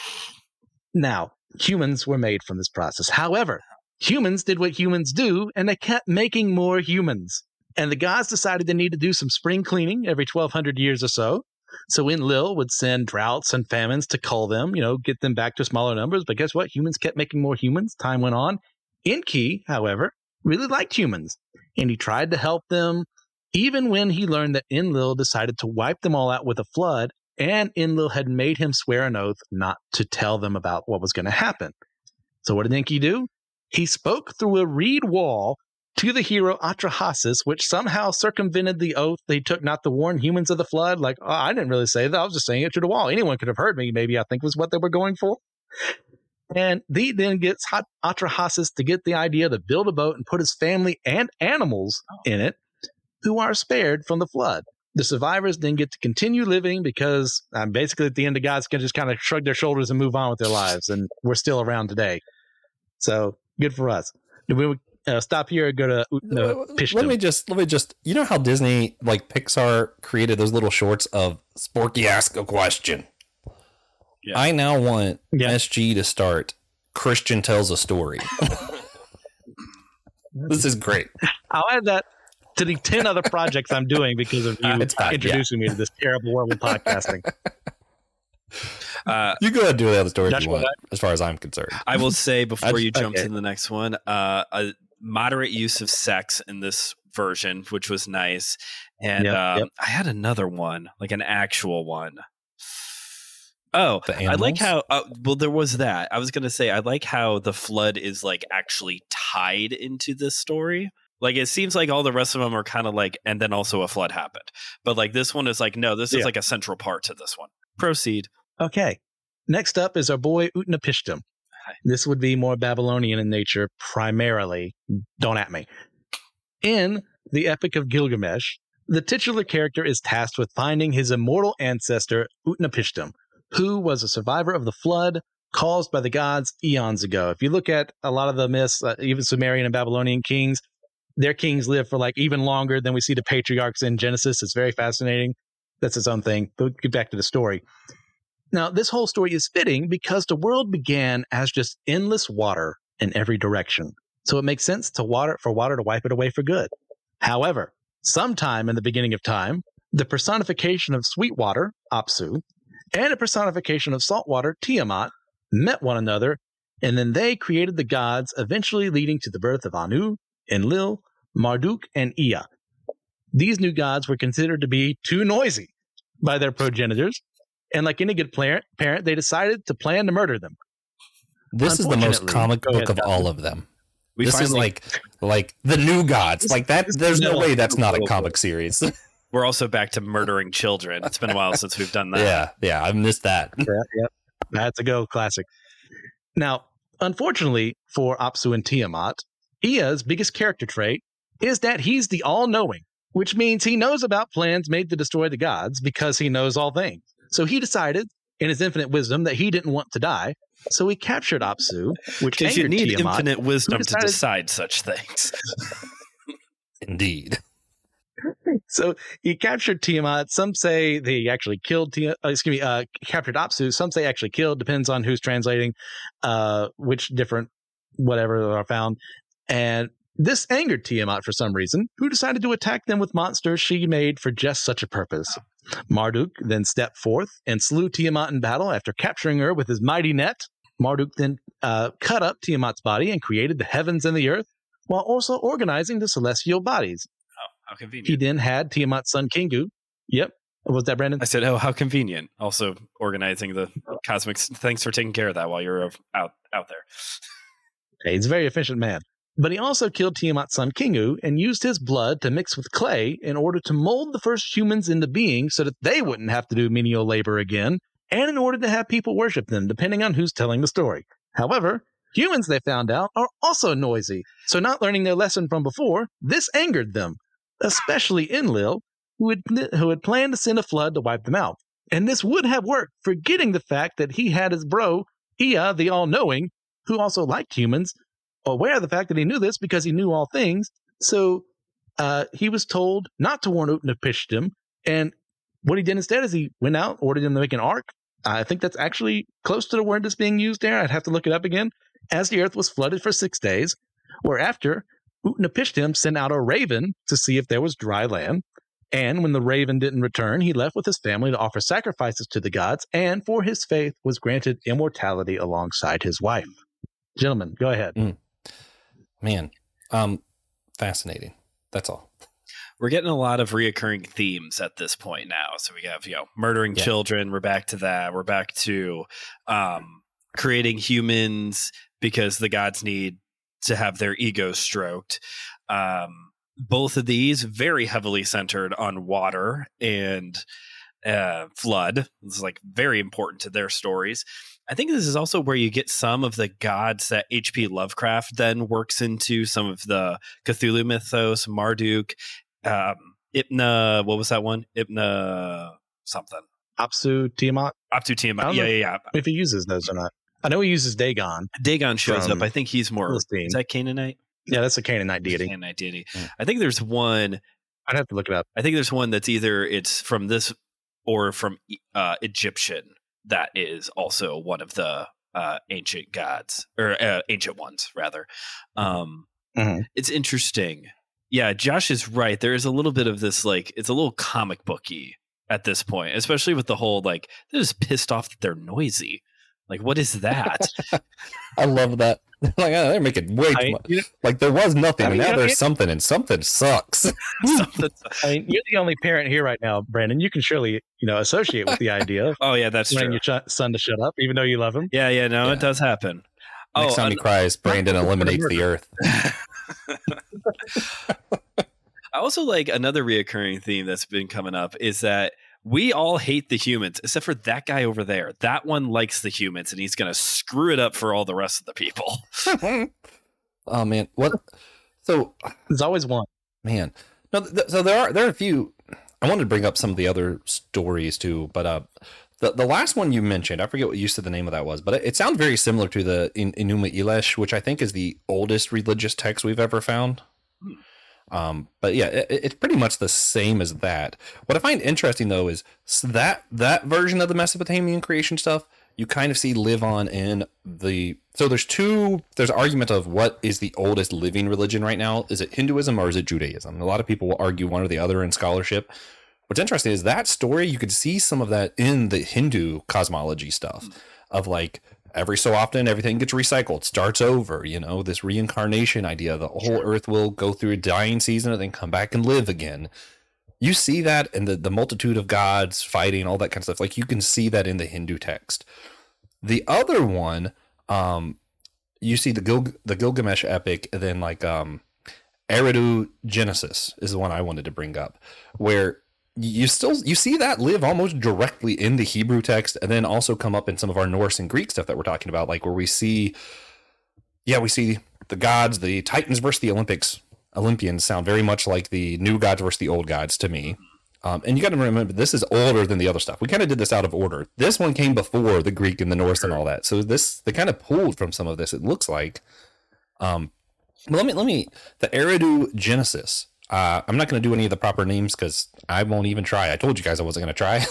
Now, humans were made from this process. However, humans did what humans do, and they kept making more humans. And the gods decided they need to do some spring cleaning every 1,200 years or so. So Enlil would send droughts and famines to cull them, you know, get them back to smaller numbers. But guess what? Humans kept making more humans. Time went on. Enki, however, really liked humans, and he tried to help them even when he learned that Enlil decided to wipe them all out with a flood, and Enlil had made him swear an oath not to tell them about what was going to happen. So what did Enki do? He spoke through a reed wall to the hero Atrahasis, which somehow circumvented the oath they took not to warn humans of the flood. Like, oh, I didn't really say that. I was just saying it to the wall. Anyone could have heard me, maybe, I think was what they were going for. And he then gets Atrahasis to get the idea to build a boat and put his family and animals oh. in it who are spared from the flood. The survivors then get to continue living because um, basically at the end, the guys can just kind of shrug their shoulders and move on with their lives, and we're still around today. So good for us. Do we uh, stop here and go to uh, Let me just let me just you know how Disney like Pixar created those little shorts of Forky ask a question. Yeah. I now want yeah. SG to start. Christian tells a story. this is great. I'll add that to the 10 other projects I'm doing because of you uh, introducing yeah. me to this terrible world of podcasting. Uh, you go ahead and do the other story if you want, as far as I'm concerned. I will say before you jump okay. to the next one, uh, uh, moderate use of sex in this version, which was nice. And Yep, um, yep. I had another one, like an actual one. Oh, The I like how uh, well there was that. I was gonna say I like how the flood is like actually tied into this story. Like it seems like all the rest of them are kind of like, and then also a flood happened. But like this one is like, no, this is Yeah. like a central part to this one. Proceed. Okay. Next up is our boy Utnapishtim. This would be more Babylonian in nature, primarily. Don't at me. In the Epic of Gilgamesh, the titular character is tasked with finding his immortal ancestor, Utnapishtim, who was a survivor of the flood caused by the gods eons ago. If you look at a lot of the myths, uh, even Sumerian and Babylonian kings, their kings live for like even longer than we see the patriarchs in Genesis. It's very fascinating. That's its own thing. But get back to the story. Now, this whole story is fitting because the world began as just endless water in every direction. So it makes sense to water for water to wipe it away for good. However, sometime in the beginning of time, the personification of sweet water, Apsu, and a personification of salt water, Tiamat, met one another, and then they created the gods, eventually leading to the birth of Anu, Enlil, Marduk, and Ea. These new gods were considered to be too noisy by their progenitors, and like any good parent, parent they decided to plan to murder them. This is the most comic book ahead, of Doctor. all of them. We this is like like the new gods. Like that. There's no no- way that's not a comic series. we're also back to murdering children. It's been a while since we've done that. yeah, yeah. I missed that. Yeah, yep. That's a go classic. Now, unfortunately for Apsu and Tiamat, Ea's biggest character trait is that he's the all knowing, which means he knows about plans made to destroy the gods because he knows all things. So he decided, in his infinite wisdom, that he didn't want to die. So he captured Apsu, which Because you need Tiamat. infinite wisdom to decide such things. Indeed. So he captured Tiamat. Some say they actually killed Tiamat. Uh, excuse me, uh, captured Apsu. Some say actually killed. Depends on who's translating, uh, which different whatever are found. And this angered Tiamat for some reason, who decided to attack them with monsters she made for just such a purpose. Marduk then stepped forth and slew Tiamat in battle after capturing her with his mighty net. Marduk then uh, cut up Tiamat's body and created the heavens and the earth, while also organizing the celestial bodies. Oh, How convenient. He then had Tiamat's son Kingu. Yep. Was that Brandon? I said, "Oh, how convenient!" Also organizing the cosmic. Thanks for taking care of that while you're out out there. Hey, he's a very efficient man. But he also killed Tiamat's son Kingu and used his blood to mix with clay in order to mold the first humans into being so that they wouldn't have to do menial labor again, and in order to have people worship them, depending on who's telling the story. However, humans, they found out, are also noisy, so not learning their lesson from before, this angered them, especially Enlil, who had, who had planned to send a flood to wipe them out. And this would have worked, forgetting the fact that he had his bro, Ea, the all knowing, who also liked humans, aware of the fact that he knew this because he knew all things. So uh, he was told not to warn Utnapishtim. And what he did instead is he went out, ordered him to make an ark. I think that's actually close to the word that's being used there. I'd have to look it up again. As the earth was flooded for six days, whereafter Utnapishtim sent out a raven to see if there was dry land. And when the raven didn't return, he left with his family to offer sacrifices to the gods, and for his faith was granted immortality alongside his wife. Gentlemen, go ahead. Man, um, fascinating. That's all. We're getting a lot of reoccurring themes at this point now. So we have, you know, murdering Yeah. children. We're back to that. We're back to um, creating humans because the gods need to have their ego stroked. Um, both of these very heavily centered on water and uh, flood. Is like very important to their stories. I think this is also where you get some of the gods that H.P. Lovecraft then works into some of the Cthulhu mythos, Marduk, um, Ipna. What was that one? Ipna something. Apsu, Tiamat, Aptu I Tiamat. Yeah, yeah, yeah. if he uses those or not. I know he uses Dagon. Dagon shows up. I think he's more. Philistine. Is that Canaanite? Yeah, that's a Canaanite deity. Canaanite deity. Mm. I think there's one. I'd have to look it up. I think there's one that's either it's from this or from uh, Egyptian that is also one of the uh, ancient gods or uh, ancient ones rather. Um, Mhm. It's interesting. Yeah, Josh is right. There is a little bit of this like it's a little comic booky at this point, especially with the whole like they're just pissed off that they're noisy. Like, what is that? I love that. like, oh, they're making way too much. like, there was nothing, I mean, and now there's something, and something sucks. something, I mean, you're the only parent here right now, Brandon. You can surely, you know, associate with the idea of oh yeah, that's wanting your son to shut up, even though you love him. Yeah, yeah, no, yeah. it does happen. Next oh, time he cries, Brandon eliminates the earth. I also like another reoccurring theme that's been coming up is that we all hate the humans except for that guy over there. That one likes the humans and he's going to screw it up for all the rest of the people. oh man, what? So there's always one. Man, no. Th- so there are there are a few. I wanted to bring up some of the other stories too, but uh, the the last one you mentioned, I forget what you said the name of that was, but it, it sounds very similar to the in, Enuma Elish, which I think is the oldest religious text we've ever found. Um, but yeah, it, it's pretty much the same as that. What I find interesting though is that that version of the Mesopotamian creation stuff you kind of see live on in the so there's two there's argument of what is the oldest living religion right now. Is it hinduism or is it judaism? A lot of people will argue one or the other in scholarship. What's interesting is that story you could see some of that in the hindu cosmology stuff of like every so often everything gets recycled starts over you know this reincarnation idea the whole sure. earth will go through a dying season and then come back and live again. You see that in the, the multitude of gods fighting all that kind of stuff. Like you can see that in the hindu text. The other one um you see the Gil- the gilgamesh epic and then like um eridu genesis is the one i wanted to bring up where you still you see that live almost directly in the Hebrew text, and then also come up in some of our Norse and Greek stuff that we're talking about, like where we see, yeah, we see the gods, the Titans versus the Olympics. Olympians sound very much like the new gods versus the old gods to me. Um, and you got to remember, this is older than the other stuff. We kind of did this out of order. This one came before the Greek and the Norse and all that. So this they kind of pulled from some of this. It looks like. Um, but let me let me the Eridu Genesis uh, I'm not going to do any of the proper names because I won't even try. I told you guys I wasn't going to try.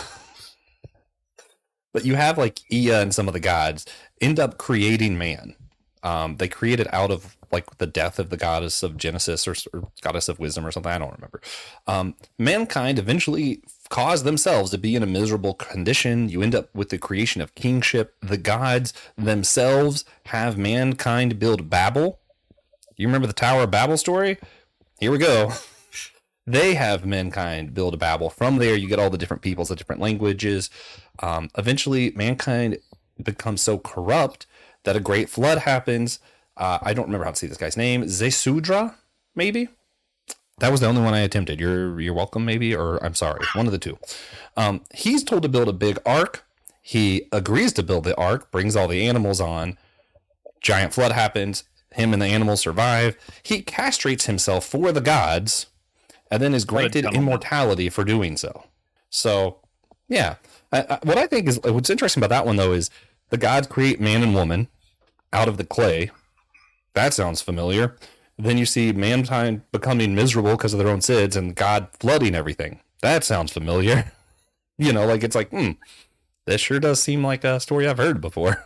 but you have like Ea and some of the gods end up creating man. Um, they created out of like the death of the goddess of Genesis or, or goddess of wisdom or something. I don't remember. Um, mankind eventually caused themselves to be in a miserable condition. You end up with the creation of kingship. The gods themselves have mankind build Babel. You remember the Tower of Babel story? Here we go. they have mankind build a Babel. From there, you get all the different peoples, the different languages. Um, eventually, mankind becomes so corrupt that a great flood happens. Uh, I don't remember how to say this guy's name. Zesudra, maybe. That was the only one I attempted. You're you're welcome, maybe, or I'm sorry, one of the two. Um, he's told to build a big ark. He agrees to build the ark, brings all the animals on. Giant flood happens. Him and the animals survive. He castrates himself for the gods and then is granted immortality for doing so. So, yeah. I, I, what I think is what's interesting about that one, though, is the gods create man and woman out of the clay. That sounds familiar. Then you see mankind becoming miserable because of their own sins and God flooding everything. That sounds familiar. you know, like it's like, hmm, this sure does seem like a story I've heard before.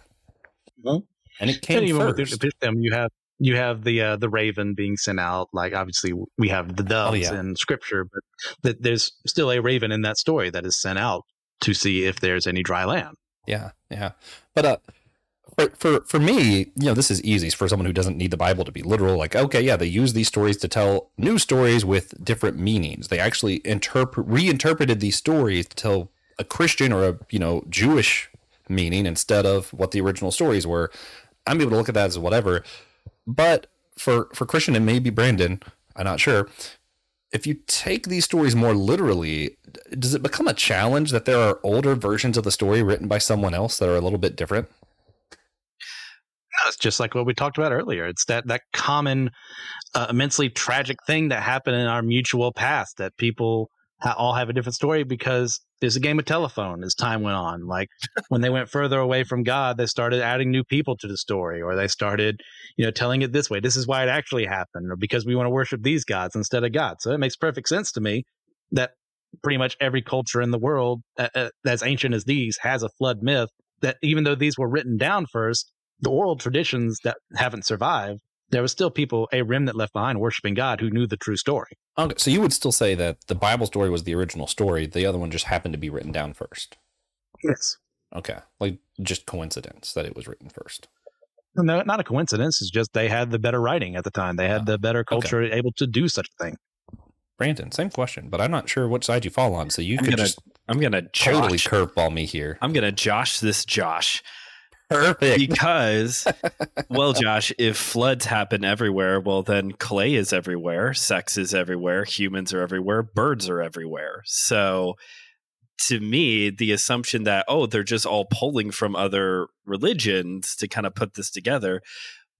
Mm-hmm. And it came and even first. with them, you have you have the uh, the raven being sent out. Like obviously we have the oh, doves oh, yeah. in scripture, but that there's still a raven in that story that is sent out to see if there's any dry land. Yeah, yeah. But uh, for for for me, you know, this is easy for someone who doesn't need the Bible to be literal. Like, okay, yeah, they use these stories to tell new stories with different meanings. They actually interpret reinterpreted these stories to tell a Christian or a you know Jewish meaning instead of what the original stories were. I'm able to look at that as whatever. But for for Christian and maybe Brandon, I'm not sure. If you take these stories more literally, does it become a challenge that there are older versions of the story written by someone else that are a little bit different? It's just like what we talked about earlier. It's that that common, uh, immensely tragic thing that happened in our mutual past that people all have a different story because there's a game of telephone as time went on. Like when they went further away from God, they started adding new people to the story, or they started, you know, telling it this way. This is why it actually happened, or because we want to worship these gods instead of God. So it makes perfect sense to me that pretty much every culture in the world, uh, as ancient as these, has a flood myth. That even though these were written down first, the oral traditions that haven't survived there was still people, a remnant left behind, worshiping God who knew the true story. Okay, so you would still say that the Bible story was the original story. The other one just happened to be written down first. Yes. Okay, like just coincidence that it was written first. No, not a coincidence. It's just they had the better writing at the time. They had oh, the better culture okay. able to do such a thing. Brandon, same question, but I'm not sure which side you fall on. So you I'm could gonna, just I'm gonna totally curveball me here. I'm gonna Josh this Josh. Perfect. Because, well, Josh, if floods happen everywhere, well, then clay is everywhere, sex is everywhere, humans are everywhere, birds are everywhere. So, to me, the assumption that, oh, they're just all pulling from other religions to kind of put this together,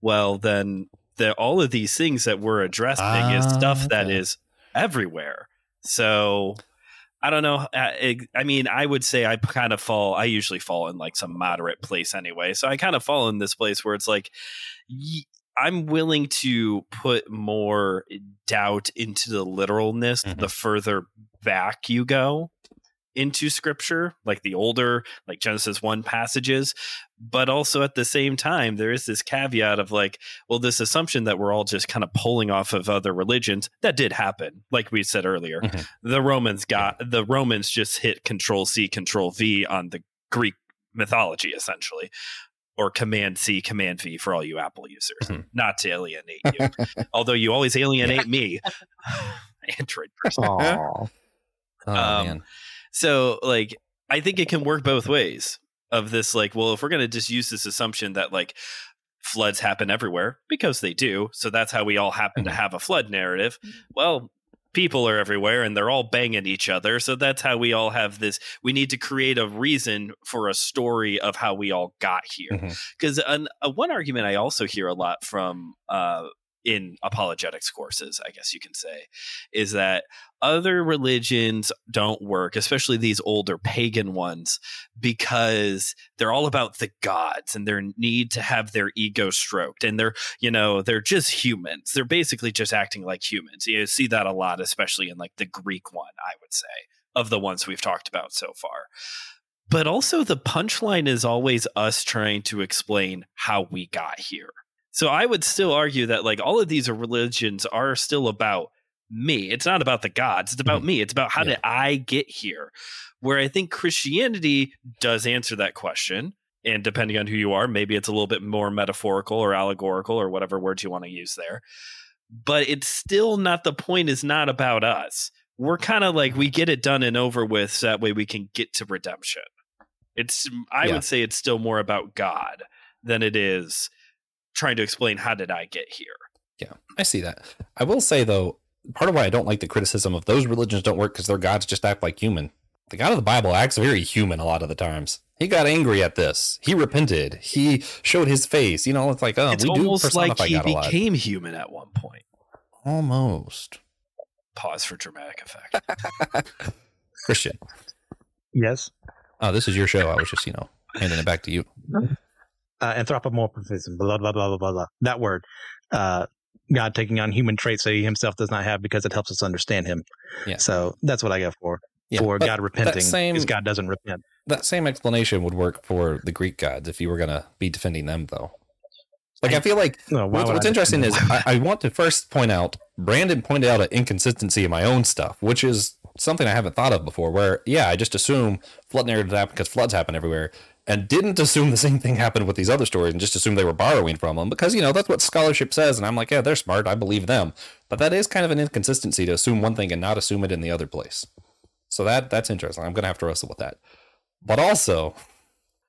well, then the, all of these things that we're addressing uh, is stuff okay. that is everywhere. So I don't know. Uh, I mean, I would say I kind of fall. I usually fall in like some moderate place anyway. So I kind of fall in this place where it's like, I'm willing to put more doubt into the literalness mm-hmm. the further back you go into scripture, like the older, like Genesis 1 passages. But also at the same time, there is this caveat of like, well, this assumption that we're all just kind of pulling off of other religions. That did happen, like we said earlier. Mm-hmm. The Romans got the Romans just hit control C, control V on the Greek mythology, essentially. Or Command C, Command V for all you Apple users, mm-hmm. not to alienate you. Although you always alienate me, Android person. Oh, um, man so like I think it can work both ways of this like well if we're going to just use this assumption that like floods happen everywhere because they do so that's how we all happen mm-hmm. to have a flood narrative mm-hmm. well people are everywhere and they're all banging each other so that's how we all have this we need to create a reason for a story of how we all got here because mm-hmm. uh, one argument i also hear a lot from uh, in apologetics courses, I guess you can say, is that other religions don't work, especially these older pagan ones, because they're all about the gods and their need to have their ego stroked. And they're, you know, they're just humans. They're basically just acting like humans. You see that a lot, especially in like the Greek one, I would say, of the ones we've talked about so far. But also, the punchline is always us trying to explain how we got here so I would still argue that like all of these religions are still about me. It's not about the gods. It's about mm-hmm. me. It's about how yeah. did I get here? Where I think Christianity does answer that question. And depending on who you are, maybe it's a little bit more metaphorical or allegorical or whatever words you want to use there. But it's still not the point is not about us. We're kind of like we get it done and over with so that way we can get to redemption. It's I yeah. would say it's still more about God than it is trying to explain how did I get here. Yeah, I see that. I will say though, part of why I don't like the criticism of those religions don't work because their gods just act like human. The God of the Bible acts very human a lot of the times. He got angry at this. He repented. He showed his face. You know, it's like, oh, it's we almost do like he became human at one point. Almost. Pause for dramatic effect. Christian. Yes. Oh, this is your show. I was just, you know, handing it back to you. uh, anthropomorphism, blah, blah, blah, blah, blah, blah. That word. Uh, God taking on human traits that he himself does not have because it helps us understand him. Yeah. So that's what I go for. Yeah, for God repenting same, because God doesn't repent. That same explanation would work for the Greek gods if you were going to be defending them, though. Like I feel like no, what's, what's interesting is I, I, want to first point out Brandon pointed out an inconsistency in my own stuff, which is something I haven't thought of before. Where yeah, I just assume flood narratives happen because floods happen everywhere, and didn't assume the same thing happened with these other stories and just assume they were borrowing from them because you know that's what scholarship says and i'm like yeah they're smart i believe them. But that is kind of an inconsistency to assume one thing and not assume it in the other place. So that that's interesting. I'm going to have to wrestle with that. But also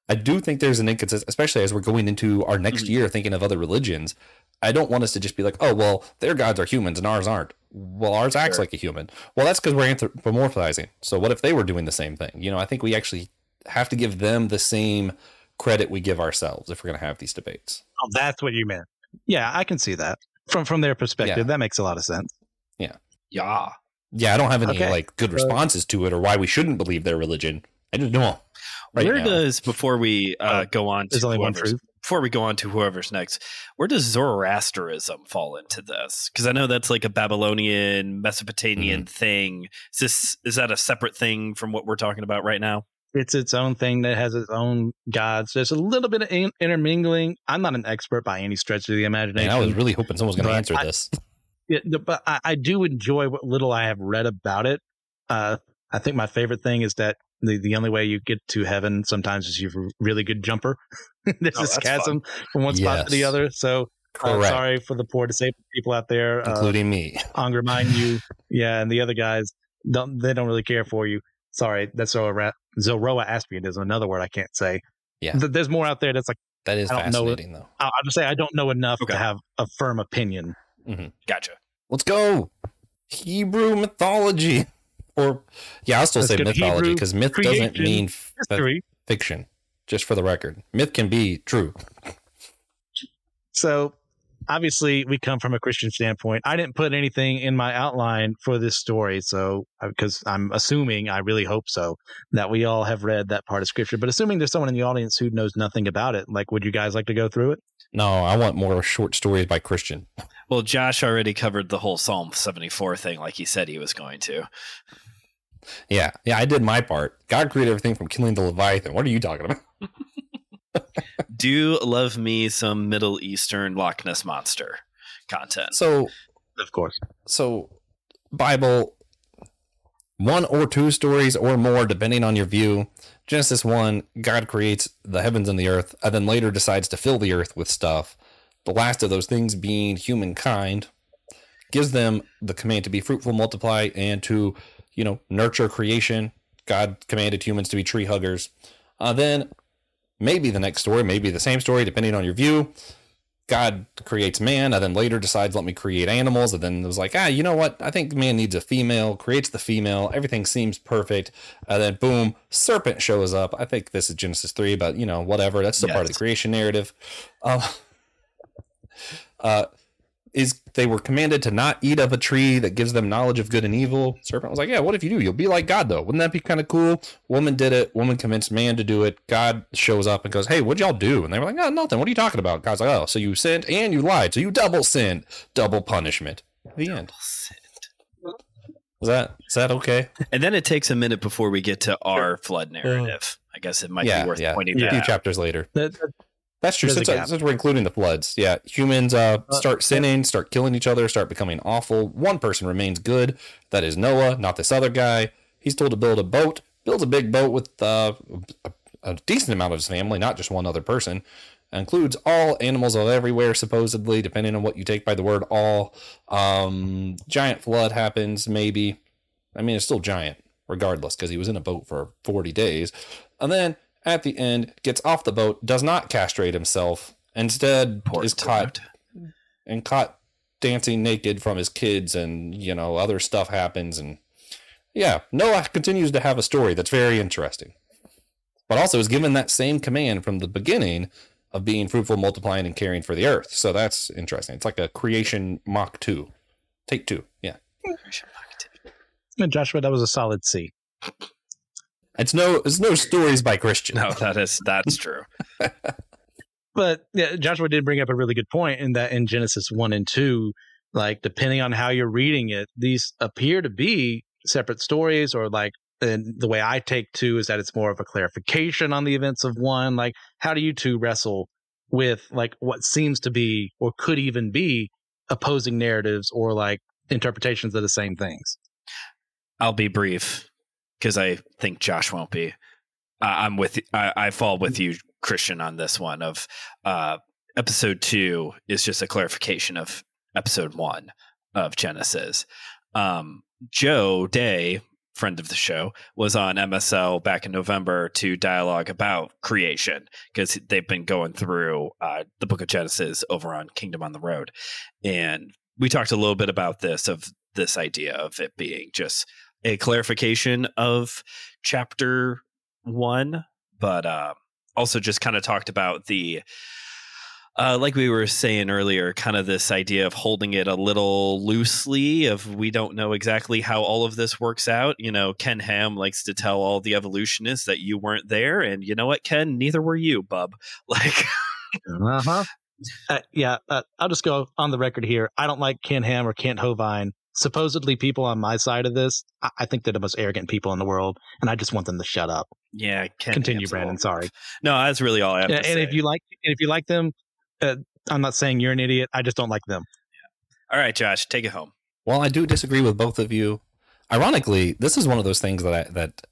i do think there's an inconsistency especially as we're going into our next mm-hmm. year thinking of other religions i don't want us to just be like oh well their gods are humans and ours aren't. Well ours acts sure. like a human. Well that's because we're anthropomorphizing so what if they were doing the same thing? You know i think we actually have to give them the same credit we give ourselves if we're going to have these debates. Oh, that's what you meant. Yeah, I can see that from from their perspective. Yeah. That makes a lot of sense. Yeah. Yeah. Yeah, I don't have any okay. like good responses to it or why we shouldn't believe their religion. I just don't. Right where now. does before we uh, oh, go on? There's only one truth. Before we go on to whoever's next, where does Zoroastrianism fall into this? Because I know that's like a Babylonian, Mesopotamian mm-hmm. thing. Is this is that a separate thing from what we're talking about right now? It's its own thing that has its own gods. There's a little bit of in- intermingling. I'm not an expert by any stretch of the imagination. Man, I was really hoping someone was going to answer I, this. Yeah, but I, I, do enjoy what little I have read about it. Uh, I think my favorite thing is that the, the only way you get to heaven sometimes is you're a really good jumper. There's oh, this chasm fun. from one spot yes. to the other. So uh, sorry for the poor disabled people out there, uh, including uh, me. Angra Mainyu, yeah, and the other guys don't they don't really care for you. Sorry, that's Zoroa, Zoroa Aspian is another word I can't say. Yeah, there's more out there that's like that is fascinating know, though. I'll, I'll just say I don't know enough okay. to have a firm opinion. Mm-hmm. Gotcha. Let's go. Hebrew mythology, or yeah, I'll still Let's say mythology because myth doesn't mean f- fiction. Just for the record, myth can be true. So obviously we come from a Christian standpoint. I didn't put anything in my outline for this story, so because uh, I'm assuming, I really hope so, that we all have read that part of scripture. But assuming there's someone in the audience who knows nothing about it, like, would you guys like to go through it? No, I want more short stories by Christian. Well, Josh already covered the whole Psalm 74 thing, like he said he was going to. Yeah, yeah, I did my part. God created everything from killing the Leviathan. What are you talking about? do love me some Middle Eastern Loch Ness monster content. So, of course. So, Bible, one or two stories or more, depending on your view. Genesis 1, God creates the heavens and the earth, and then later decides to fill the earth with stuff. The last of those things being humankind gives them the command to be fruitful, multiply, and to, you know, nurture creation. God commanded humans to be tree huggers. Uh, then maybe the next story, maybe the same story, depending on your view. God creates man and then later decides, let me create animals. And then it was like, ah, you know what? I think man needs a female, creates the female. Everything seems perfect. And then boom, serpent shows up. I think this is Genesis 3, but you know, whatever. That's still yes. part of the creation narrative. Um, uh, is they were commanded to not eat of a tree that gives them knowledge of good and evil. Serpent was like, Yeah, what if you do? You'll be like God, though. Wouldn't that be kind of cool? Woman did it. Woman convinced man to do it. God shows up and goes, Hey, what'd y'all do? And they were like, Oh, nothing. What are you talking about? God's like, Oh, so you sinned and you lied. So you double sinned. Double punishment. The double end. Sinned. Is that is that okay? And then it takes a minute before we get to our flood uh, narrative. I guess it might yeah, be worth yeah. pointing yeah. a few chapters later. That, that's true. Since, since, we're including the floods, yeah, humans uh, uh start sinning, start killing each other, start becoming awful. One person remains good. That is Noah, not this other guy. He's told to build a boat. Builds a big boat with uh, a, a, decent amount of his family, not just one other person. Includes all animals of everywhere, supposedly, depending on what you take by the word all. Um, giant flood happens, maybe. I mean, it's still giant, regardless, because he was in a boat for 40 days. And then at the end, gets off the boat, does not castrate himself, instead Poor is caught and caught dancing naked from his kids, and you know other stuff happens, and yeah, Noah continues to have a story that's very interesting, but also is given that same command from the beginning of being fruitful, multiplying, and caring for the earth. So that's interesting. It's like a creation Mach two, take two, yeah. And Joshua, that was a solid C. It's no it's no stories by Christian. No, that is that's true. but yeah, Joshua did bring up a really good point in that in Genesis one and two, like depending on how you're reading it, these appear to be separate stories or like and the way I take two is that it's more of a clarification on the events of one. Like, how do you two wrestle with like what seems to be or could even be opposing narratives or like interpretations of the same things? I'll be brief because I think Josh won't be. Uh, I'm with I, I, fall with you, Christian, on this one. Of uh, episode two is just a clarification of episode one of Genesis. Um, Joe Day, friend of the show, was on MSL back in November to dialogue about creation because they've been going through uh, the Book of Genesis over on Kingdom on the Road, and we talked a little bit about this of this idea of it being just a clarification of chapter one, but uh, also just kind of talked about the uh, like we were saying earlier, kind of this idea of holding it a little loosely. Of we don't know exactly how all of this works out. You know, Ken Ham likes to tell all the evolutionists that you weren't there, and you know what, Ken, neither were you, bub. Like, uh-huh. uh, yeah, uh, I'll just go on the record here. I don't like Ken Ham or Kent Hovind supposedly people on my side of this, I, I think they're the most arrogant people in the world, and I just want them to shut up. Yeah, continue, Brandon. Sorry. No, that's really all I have. Yeah, and say. if you like, and if you like them, uh, I'm not saying you're an idiot. I just don't like them. Yeah. All right, Josh, take it home. Well, I do disagree with both of you. Ironically, this is one of those things that I, that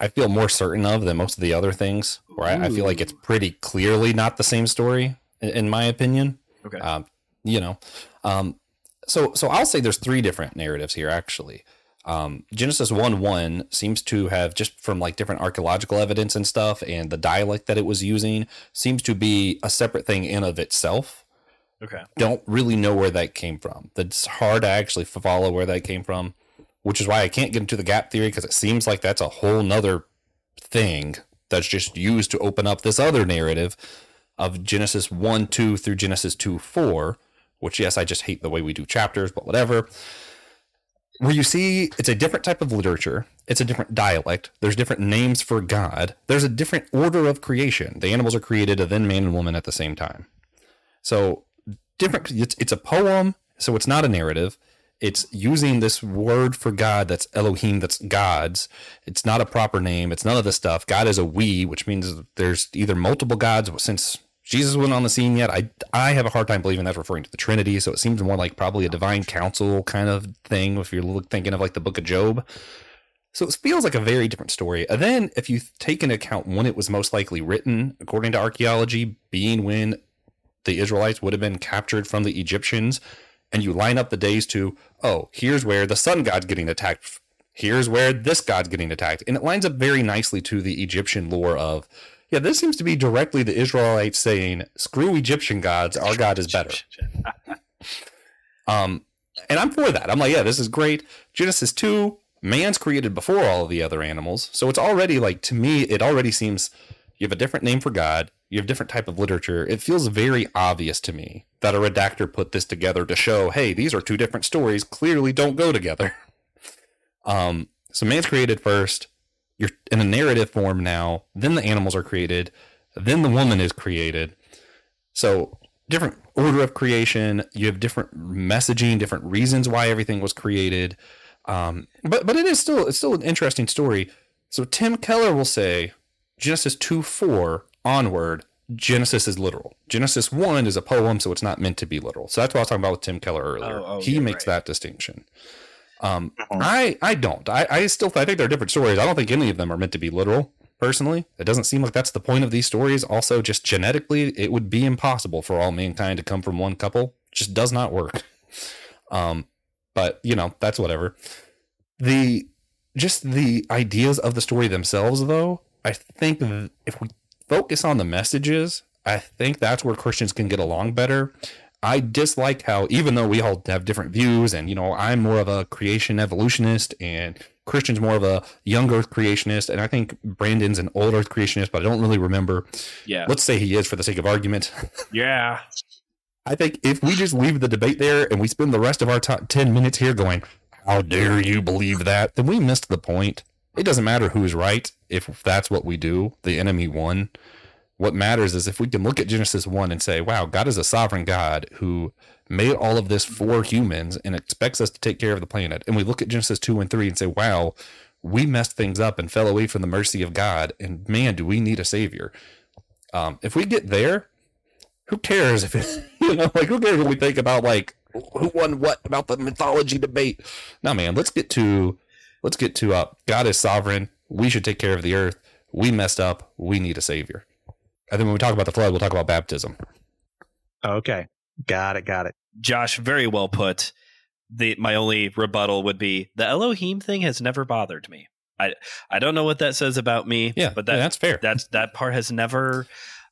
I feel more certain of than most of the other things. Where I, I, feel like it's pretty clearly not the same story, in, in my opinion. Okay. Um, you know, um, so so I'll say there's three different narratives here actually. Um, Genesis 1 1 seems to have, just from like different archaeological evidence and stuff, and the dialect that it was using, seems to be a separate thing in of itself. Okay. Don't really know where that came from. It's hard to actually follow where that came from, which is why I can't get into the gap theory because it seems like that's a whole nother thing that's just used to open up this other narrative of Genesis 1 2 through Genesis 2 4, which, yes, I just hate the way we do chapters, but whatever. Where you see it's a different type of literature. It's a different dialect. There's different names for god. There's a different order of creation. The animals are created and then man and woman at the same time. So different it's, it's a poem so it's not a narrative. It's using this word for god that's elohim that's god's. It's not a proper name. It's none of this stuff. God is a we which means there's either multiple gods since Jesus wasn't on the scene yet. I I have a hard time believing that's referring to the Trinity, so it seems more like probably a divine council kind of thing if you're thinking of like the book of Job. So it feels like a very different story. And then if you take into account when it was most likely written, according to archaeology, being when the Israelites would have been captured from the Egyptians, and you line up the days to, oh, here's where the sun god's getting attacked. Here's where this god's getting attacked. And it lines up very nicely to the Egyptian lore of yeah, this seems to be directly the Israelites saying, "Screw Egyptian gods, our God is better." um, and I'm for that. I'm like, yeah, this is great. Genesis two, man's created before all of the other animals, so it's already like to me, it already seems you have a different name for God, you have different type of literature. It feels very obvious to me that a redactor put this together to show, hey, these are two different stories, clearly don't go together. um, so man's created first you're in a narrative form now. Then the animals are created. Then the woman is created. So different order of creation. You have different messaging, different reasons why everything was created. Um, but but it is still it's still an interesting story. So Tim Keller will say Genesis two four onward. Genesis is literal. Genesis one is a poem, so it's not meant to be literal. So that's what I was talking about with Tim Keller earlier. Oh, oh, he yeah, makes right. that distinction. Um, uh-huh. I I don't. I, I still I think they're different stories. I don't think any of them are meant to be literal. Personally, it doesn't seem like that's the point of these stories. Also, just genetically, it would be impossible for all mankind to come from one couple. It just does not work. Um, but you know that's whatever. The just the ideas of the story themselves, though, I think if we focus on the messages, I think that's where Christians can get along better. I dislike how even though we all have different views and you know I'm more of a creation evolutionist and Christian's more of a young earth creationist and I think Brandon's an old earth creationist but I don't really remember. Yeah. Let's say he is for the sake of argument. Yeah. I think if we just leave the debate there and we spend the rest of our t- 10 minutes here going how dare you believe that then we missed the point. It doesn't matter who's right if that's what we do. The enemy won. What matters is if we can look at Genesis 1 and say, wow, God is a sovereign God who made all of this for humans and expects us to take care of the planet. And we look at Genesis 2 and 3 and say, wow, we messed things up and fell away from the mercy of God. And man, do we need a savior. Um, if we get there, who cares if it's, you know, like, who cares what we think about, like, who won what about the mythology debate? No, man, let's get to, let's get to, uh, God is sovereign. We should take care of the earth. We messed up. We need a savior. And then when we talk about the flood, we'll talk about baptism. Okay. Got it. Got it. Josh, very well put. The my only rebuttal would be the Elohim thing has never bothered me. I I don't know what that says about me. Yeah, but that, yeah, that's fair. That's that part has never.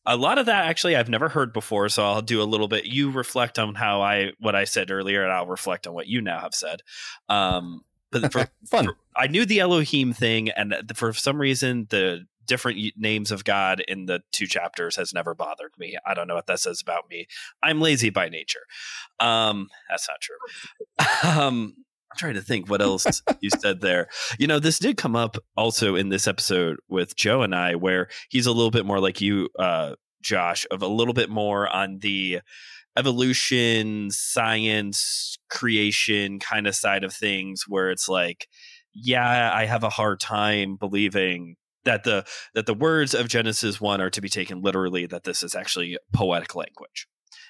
A lot of that actually I've never heard before, so I'll do a little bit. You reflect on how I what I said earlier, and I'll reflect on what you now have said. Um, but for, fun. For, I knew the Elohim thing, and for some reason the different names of God in the two chapters has never bothered me. I don't know what that says about me. I'm lazy by nature. Um, that's not true. Um, I'm trying to think what else you said there. You know, this did come up also in this episode with Joe and I, where he's a little bit more like you, uh, Josh, of a little bit more on the evolution, science, creation kind of side of things, where it's like, yeah, I have a hard time believing that the that the words of Genesis 1 are to be taken literally that this is actually poetic language.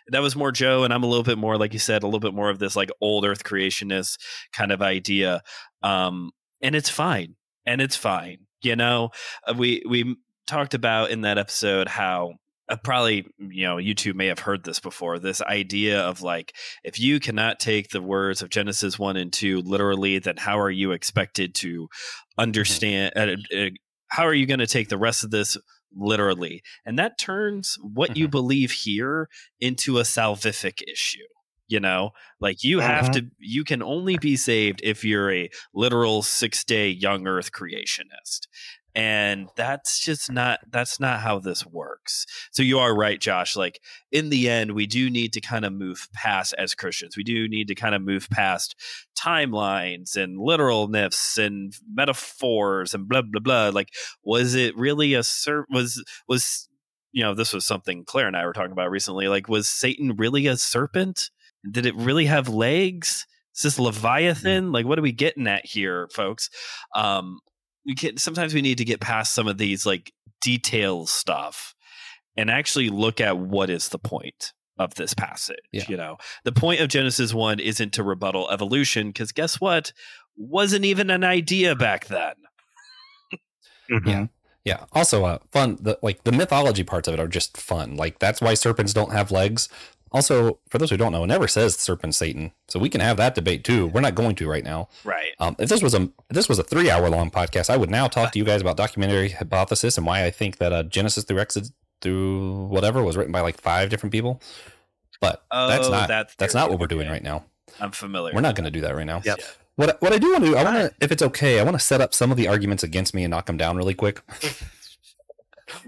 That was more Joe and I'm a little bit more like you said a little bit more of this like old earth creationist kind of idea um and it's fine and it's fine You know, uh, we we talked about in that episode how uh, probably you know you two may have heard this before this idea of like if you cannot take the words of genesis 1 and 2 literally then how are you expected to mm-hmm. understand uh, uh, how are you going to take the rest of this literally and that turns what mm-hmm. you believe here into a salvific issue you know like you have uh-huh. to you can only be saved if you're a literal six day young earth creationist and that's just not that's not how this works. So you are right josh like in the end we do need to kind of move past as christians we do need to kind of move past timelines and literalness and metaphors and blah blah blah like was it really a ser- was was you know this was something claire and i were talking about recently like was satan really a serpent? Did it really have legs? Is this leviathan? Like what are we getting at here folks? Um we can sometimes we need to get past some of these like detail stuff and actually look at what is the point of this passage yeah. you know? The point of genesis 1 isn't to rebuttal evolution because guess what? Wasn't even an idea back then. Mm-hmm. yeah yeah. Also uh fun the like the mythology parts of it are just fun. Like that's why serpents don't have legs also, for those who don't know, it never says serpent Satan, so we can have that debate too. We're not going to right now. Right. Um, if this was a if this was a three hour long podcast, I would now talk to you guys about documentary hypothesis and why I think that uh, Genesis through Exodus through whatever was written by like five different people. But oh, that's not that's, that's not what we're doing right now. I'm familiar. We're not going to do that right now. Yep. What what I do want to do, I want to, if it's okay, I want to set up some of the arguments against me and knock them down really quick.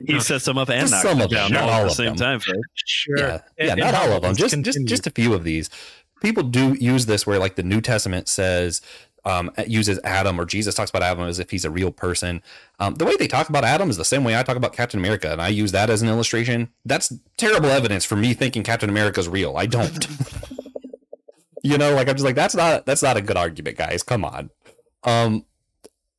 he sets them up and knocks them down sure. all at the same them. time. Sure. Yeah, yeah and, not and all of them. Just just just a few of these. People do use this where like the New Testament says um, uses Adam or Jesus talks about Adam as if he's a real person. Um, the way they talk about Adam is the same way I talk about Captain America, and I use that as an illustration. That's terrible evidence for me thinking Captain America is real. I don't. you know, like I'm just like that's not that's not a good argument, guys. Come on. Um,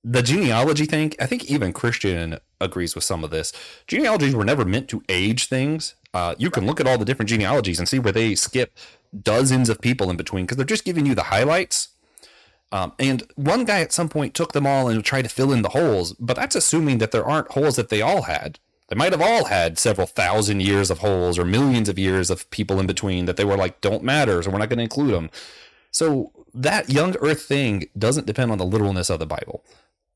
the genealogy thing, I think even Christian agrees with some of this. Genealogies were never meant to age things. Uh, you can look at all the different genealogies and see where they skip dozens of people in between because they're just giving you the highlights. Um, and one guy at some point took them all and tried to fill in the holes, but that's assuming that there aren't holes that they all had. They might have all had several thousand years of holes or millions of years of people in between that they were like, don't matter, so we're not going to include them. So that young earth thing doesn't depend on the literalness of the Bible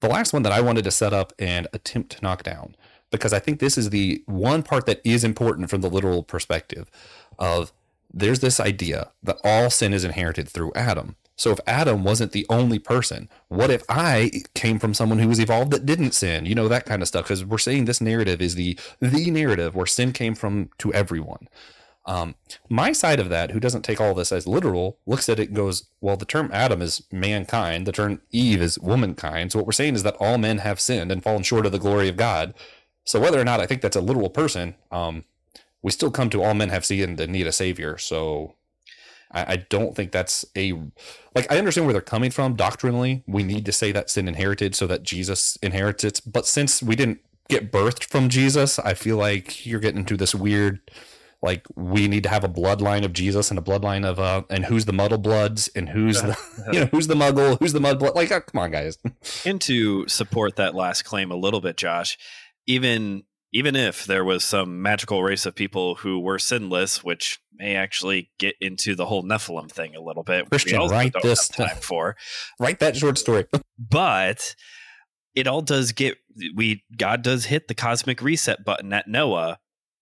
the last one that I wanted to set up and attempt to knock down, because I think this is the one part that is important from the literal perspective of there's this idea that all sin is inherited through Adam. So if Adam wasn't the only person, what if I came from someone who was evolved that didn't sin? You know that kind of stuff because we're saying this narrative is the the narrative where sin came from to everyone. Um, my side of that, who doesn't take all this as literal, looks at it and goes, well, the term Adam is mankind, the term Eve is womankind. So what we're saying is that all men have sinned and fallen short of the glory of God. So whether or not I think that's a literal person, um, we still come to all men have sinned and need a savior. So I, I don't think that's a like I understand where they're coming from doctrinally. We need to say that sin inherited so that Jesus inherits it. But since we didn't get birthed from Jesus, I feel like you're getting into this weird like we need to have a bloodline of Jesus and a bloodline of uh and who's the muddle bloods and who's the you know who's the muggle who's the mud blood like oh, come on guys. And to support that last claim a little bit Josh even even if there was some magical race of people who were sinless which may actually get into the whole Nephilim thing a little bit Christian write this time for. Write that short story. But it all does get we God does hit the cosmic reset button at Noah.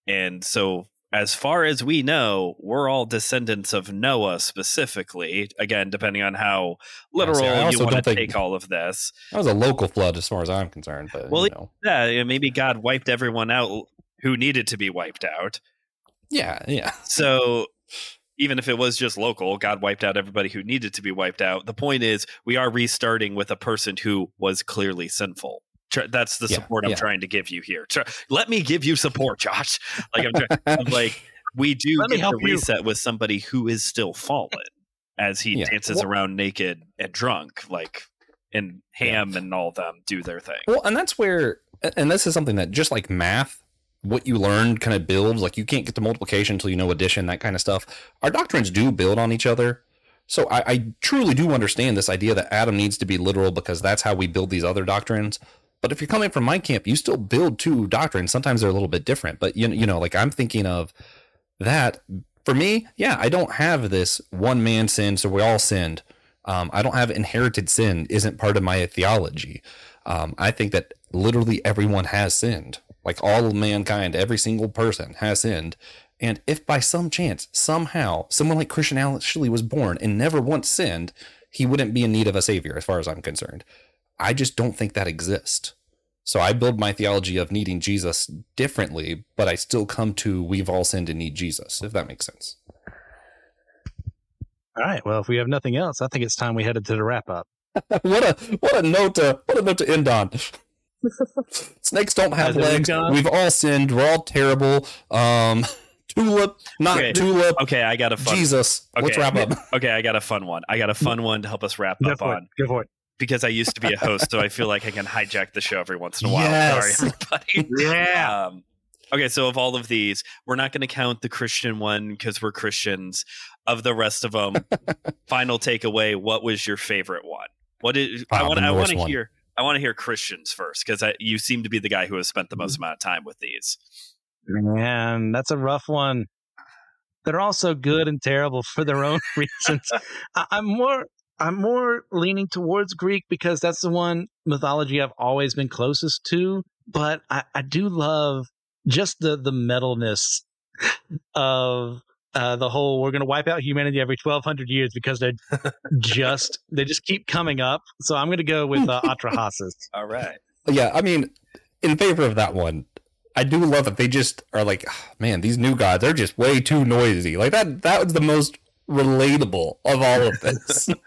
And so as far as we know, we're all descendants of Noah specifically. Again, depending on how literal yeah, you want to take all of this. That was a local flood, as far as I'm concerned. But well, you know. yeah, maybe God wiped everyone out who needed to be wiped out. Yeah, yeah. So even if it was just local, God wiped out everybody who needed to be wiped out. The point is, we are restarting with a person who was clearly sinful that's the support yeah, I'm trying to give you here. let me give you support, Josh. Like I'm, trying, I'm like we do let get the reset with somebody who is still fallen as he yeah. dances well, around naked and drunk, like and Ham and all them do their thing. Well, and that's where, and this is something that just like math, what you learned kind of builds. Like you can't get to multiplication until you know addition, that kind of stuff. Our doctrines do build on each other. So I, I truly do understand this idea that Adam needs to be literal because that's how we build these other doctrines But if you're coming from my camp, you still build two doctrines. Sometimes they're a little bit different, but you you know, like I'm thinking of that for me. Yeah, I don't have this one man sin, so we all sinned. Um, I don't have inherited sin. Isn't part of my theology. Um, I think that literally everyone has sinned. Like all mankind, every single person has sinned. And if by some chance, somehow, someone like Christian Ashley was born and never once sinned, he wouldn't be in need of a savior, as far as I'm concerned. I just don't think that exists. So I build my theology of needing Jesus differently, but I still come to we've all sinned and need Jesus, if that makes sense. All right. Well, if we have nothing else, I think it's time we headed to the wrap up. what a what a note to what a note to end on. Snakes don't have legs. We've all sinned. We're all terrible. Um, tulip, not okay. tulip. Okay, I got a fun. Jesus. Okay. Let's wrap up. Okay, I got a fun one. I got a fun one to help us wrap Go up on. It. Go for it. Because I used to be a host, so I feel like I can hijack the show every once in a while. Yes. Sorry, everybody. yeah. Um, okay, so of all of these, we're not going to count the Christian one because we're Christians. Of the rest of them, final takeaway: What was your favorite one? What is? I want. I want to hear. I want to hear Christians first because you seem to be the guy who has spent the most mm-hmm. amount of time with these. Man, that's a rough one. They're all so good and terrible for their own reasons. I, I'm more I'm more leaning towards Greek because that's the one mythology I've always been closest to. But I, I do love just the the metalness of uh, the whole we're going to wipe out humanity every 1200 years because they're just they just keep coming up. So i'm going to go with uh, atrahasis all right. Yeah i mean in favor of that one i do love that they just are like oh, man these new gods they're just way too noisy. Like that that was the most relatable of all of this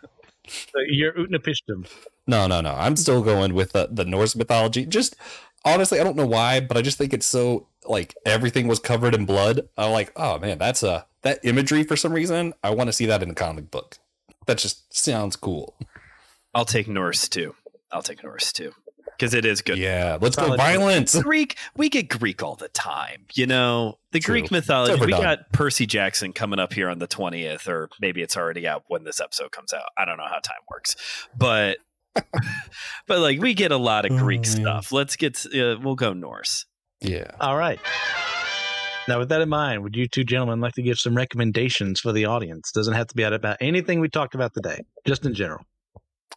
Uh, you're utnapishtim no no no i'm still going with the, the norse mythology just honestly i don't know why but i just think it's so like everything was covered in blood i'm like oh man that's a that imagery for some reason. I want to see that in a comic book. That just sounds cool. I'll take Norse too. I'll take Norse too because it is good. Yeah, let's Solid. go violence. Greek, we get Greek all the time. You know, the True. Greek mythology. We got Percy Jackson coming up here on the twentieth, or maybe it's already out when this episode comes out. I don't know how time works, but but like we get a lot of Greek oh, stuff. Let's get. Uh, we'll go Norse. Yeah. All right. Now, with that in mind, would you two gentlemen like to give some recommendations for the audience? Doesn't have to be about anything we talked about today, just in general.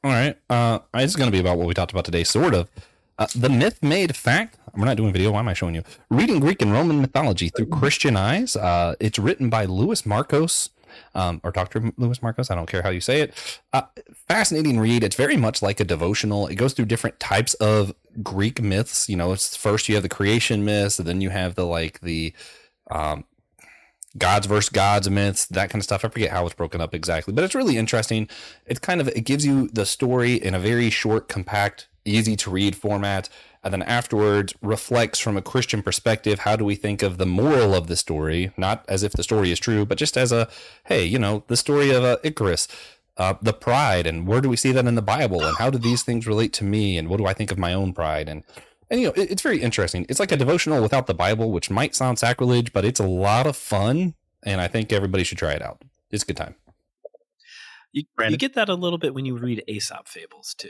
All right. Uh, it's going to be about what we talked about today, sort of. Uh, the myth made fact. We're not doing video. Why am I showing you? Reading Greek and Roman mythology through Christian eyes. Uh, it's written by Louis Markos. um, or Dr. Louis Markos, I don't care how you say it. Uh, fascinating read. It's very much like a devotional. It goes through different types of Greek myths. You know, it's first you have the creation myths, and then you have the like the um, gods versus gods myths that kind of stuff. I forget how it's broken up exactly but it's really interesting. It's kind of it gives you the story in a very short compact easy to read format and then afterwards reflects from a christian perspective how do we think of the moral of the story? Not as if the story is true but just as a hey you know the story of uh, icarus uh, the pride and where do we see that in the bible? And how do these things relate to me? And what do i think of my own pride? And and you know it, it's very interesting it's like a devotional without the bible which might sound sacrilege but it's a lot of fun and i think everybody should try it out it's a good time you, you get that a little bit when you read aesop fables too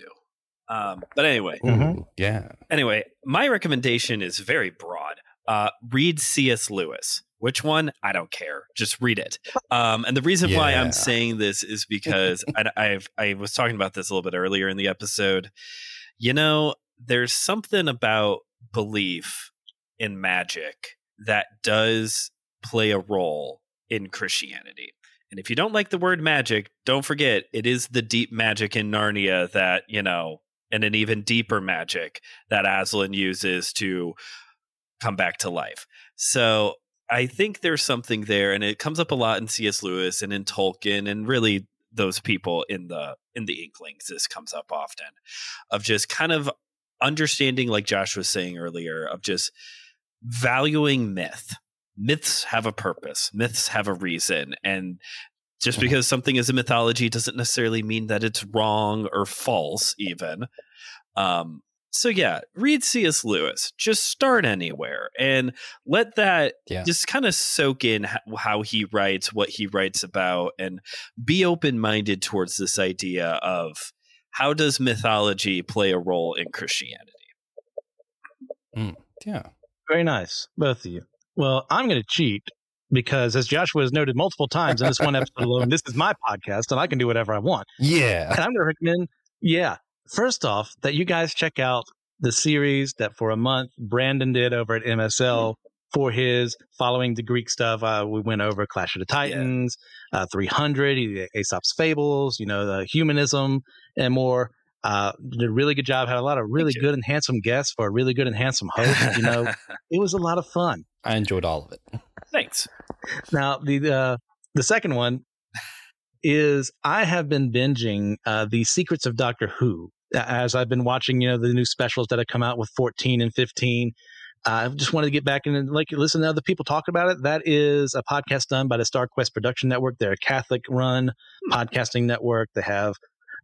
um, but anyway mm-hmm. yeah anyway my recommendation is very broad uh, read cs lewis which one? I don't care. Just read it. Um, and the reason yeah. why I'm saying this is because I, I've I was talking about this a little bit earlier in the episode. You know, there's something about belief in magic that does play a role in Christianity. And if you don't like the word magic, don't forget it is the deep magic in Narnia that, you know, and an even deeper magic that Aslan uses to come back to life. So I think there's something there, and it comes up a lot in C.S. Lewis and in Tolkien, and really those people in the in the Inklings. This comes up often of just kind of understanding, like Josh was saying earlier, of just valuing myth. Myths have a purpose, myths have a reason. And just mm-hmm. because something is a mythology doesn't necessarily mean that it's wrong or false, even. Um, so yeah, read C.S. Lewis. Just start anywhere and let that yeah. just kind of soak in how he writes, what he writes about, and be open minded towards this idea of how does mythology play a role in Christianity? Mm, yeah. Very nice, both of you. Well, I'm going to cheat because, as Joshua has noted multiple times in this one episode alone, this is my podcast and I can do whatever I want. Yeah. And I'm going to recommend, yeah, first off, that you guys check out the series that for a month Brandon did over at MSL for his following the Greek stuff. Uh, we went over Clash of the Titans, yeah. Uh, 300, Aesop's Fables, you know, the humanism and more. Uh, did a really good job. Had a lot of really good and handsome guests for a really good and handsome host. You know, it was a lot of fun. I enjoyed all of it. Thanks. Now the uh, the second one is I have been binging uh, the Secrets of Doctor Who as I've been watching. You know the new specials that have come out with fourteen and fifteen. I just wanted to get back and like listen to other people talk about it. That is a podcast done by the Star Quest Production Network. They're a Catholic run podcasting network. They have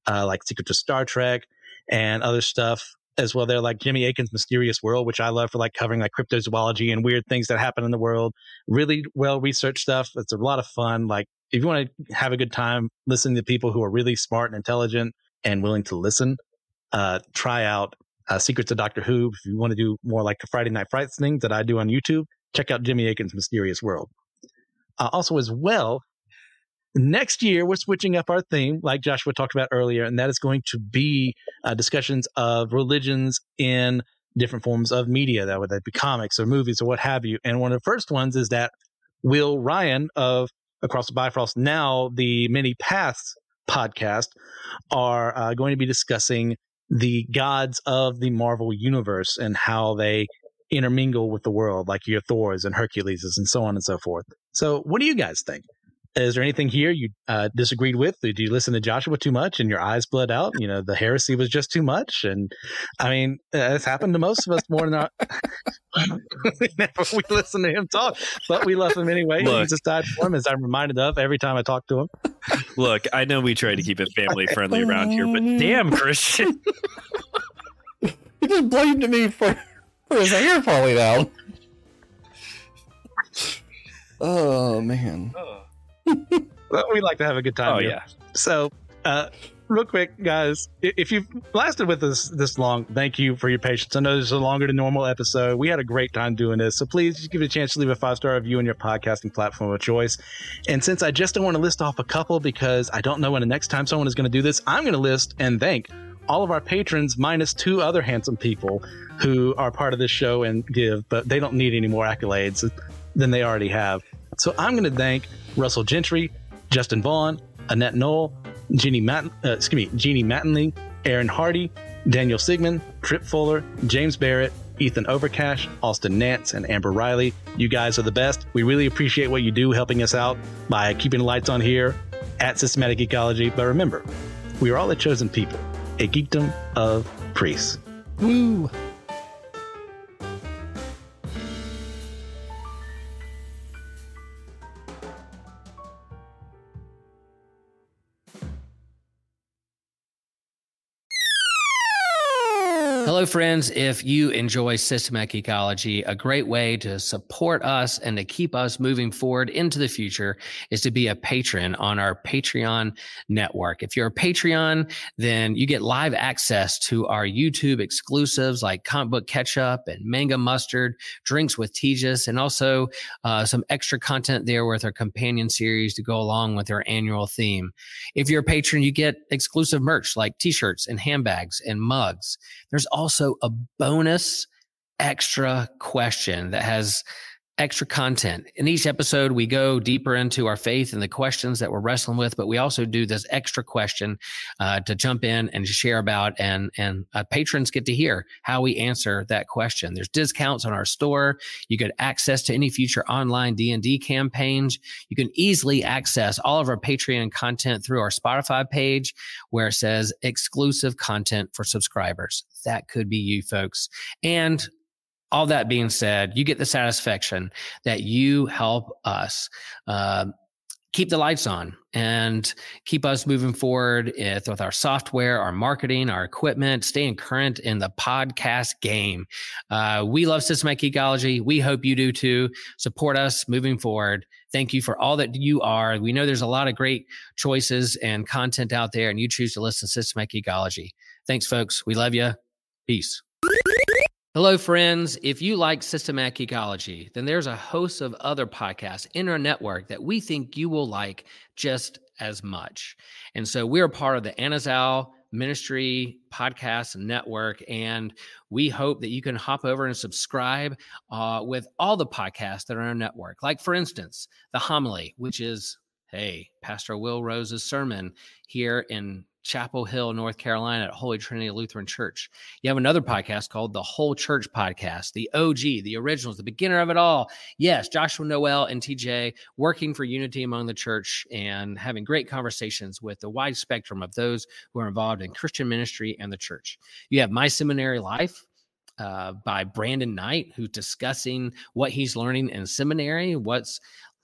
uh, like Secrets of Star Trek and other stuff as well. They're like Jimmy Akin's Mysterious World, which I love for like covering like cryptozoology and weird things that happen in the world. Really well researched stuff. It's a lot of fun. Like if you want to have a good time listening to people who are really smart and intelligent and willing to listen, uh, try out uh, Secrets of Doctor Who. If you want to do more like the Friday Night Frights thing that I do on YouTube, check out Jimmy Akin's Mysterious World. Uh, also, as well, next year we're switching up our theme, like Joshua talked about earlier, and that is going to be uh, discussions of religions in different forms of media, that would be comics or movies or what have you. And one of the first ones is that Will Ryan of Across the Bifrost, now the Many Paths podcast, are uh, going to be discussing the gods of the Marvel universe and how they intermingle with the world, like your Thors and Herculeses and so on and so forth. So, what do you guys think? Is there anything here you uh, disagreed with? Did you listen to Joshua too much and your eyes bled out? You know, the heresy was just too much. And I mean, uh, it's happened to most of us more than our. Never we listen to him talk, but we love him anyway. Look, just died side form, as I'm reminded of every time I talk to him. Look, I know we try to keep it family friendly around here, but damn, Christian. he just blamed me for, for his hair falling out. Oh, man. Oh we like to have a good time. Oh here. yeah. So, uh, real quick, guys, if you've lasted with us this long, thank you for your patience. I know this is a longer than normal episode. We had a great time doing this, so please just give it a chance to leave a five star review on your podcasting platform of choice. And since I just don't want to list off a couple because I don't know when the next time someone is going to do this, I'm going to list and thank all of our patrons minus two other handsome people who are part of this show and give, but they don't need any more accolades than they already have. So I'm going to thank Russell Gentry, Justin Vaughn, Annette Knoll, Jeannie Matt, uh, excuse me, Jeannie Mattingly, Aaron Hardy, Daniel Sigmund, Trip Fuller, James Barrett, Ethan Overcash, Austin Nance, and Amber Riley. You guys are the best. We really appreciate what you do helping us out by keeping the lights on here at Systematic Geekology. But remember, we are all a chosen people, a geekdom of priests. Woo! Hello, friends. If you enjoy Systematic Geekology, a great way to support us and to keep us moving forward into the future is to be a patron on our Patreon network. If you're a Patreon, then you get live access to our YouTube exclusives like Comic Book Ketchup and Manga Mustard, Drinks with Tejas, and also uh, some extra content there with our companion series to go along with our annual theme. If you're a patron, you get exclusive merch like t-shirts and handbags and mugs. There's also a bonus extra question that has extra content. In each episode, we go deeper into our faith and the questions that we're wrestling with, but we also do this extra question uh, to jump in and share about, and and uh, patrons get to hear how we answer that question. There's discounts on our store. You get access to any future online D and D campaigns. You can easily access all of our Patreon content through our Spotify page, where it says exclusive content for subscribers. That could be you folks, and all that being said, you get the satisfaction that you help us uh, keep the lights on and keep us moving forward with, our software, our marketing, our equipment, staying current in the podcast game. Uh, we love Systematic geekology. We hope you do too. Support us moving forward. Thank you for all that you are. We know there's a lot of great choices and content out there, and you choose to listen to Systematic geekology. Thanks, folks. We love you. Peace. Hello, friends. If you like systematic geekology, then there's a host of other podcasts in our network that we think you will like just as much. And so we're part of the Anazal Ministry Podcast Network, and we hope that you can hop over and subscribe uh, with all the podcasts that are in our network. Like, for instance, the homily, which is hey, Pastor Will Rose's sermon here in Chapel Hill, North Carolina at Holy Trinity Lutheran Church. You have another podcast called the Whole Church Podcast, the OG, the originals, the beginner of it all. Yes, Joshua Noel and TJ working for unity among the church and having great conversations with the wide spectrum of those who are involved in Christian ministry and the church. You have My Seminary Life, uh, by Brandon Knight, who's discussing what he's learning in seminary, what's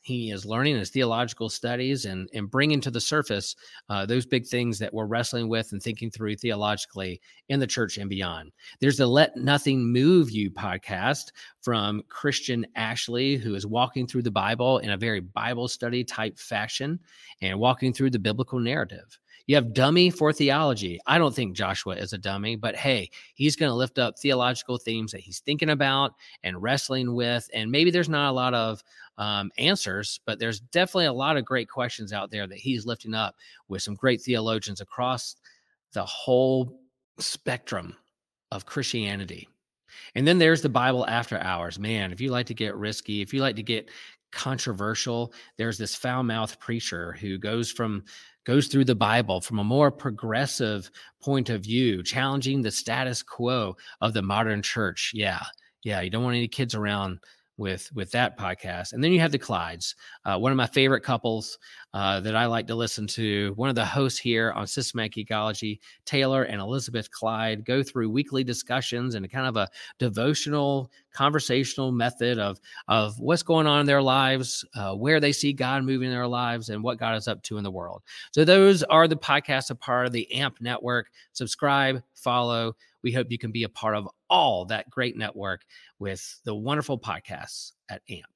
he is learning his theological studies and, and bringing to the surface uh, those big things that we're wrestling with and thinking through theologically in the church and beyond. There's the Let Nothing Move You podcast from Christian Ashley, who is walking through the Bible in a very Bible study type fashion and walking through the biblical narrative. You have dummy for theology. I don't think Joshua is a dummy, but hey, he's going to lift up theological themes that he's thinking about and wrestling with. And maybe there's not a lot of um, answers, but there's definitely a lot of great questions out there that he's lifting up with some great theologians across the whole spectrum of Christianity. And then there's the Bible after hours. Man, if you like to get risky, if you like to get controversial, there's this foul mouth preacher who goes from goes through the Bible from a more progressive point of view, challenging the status quo of the modern church. Yeah. Yeah. You don't want any kids around with with that podcast. And then you have the clydes uh, one of my favorite couples uh, that i like to listen to one of the hosts here on systematic geekology taylor and elizabeth clyde go through weekly discussions and kind of a devotional conversational method of of what's going on in their lives uh, where they see god moving in their lives and what god is up to in the world. So those are the podcasts a part of the amp network. Subscribe follow. We hope you can be a part of all that great network with the wonderful podcasts at AMP.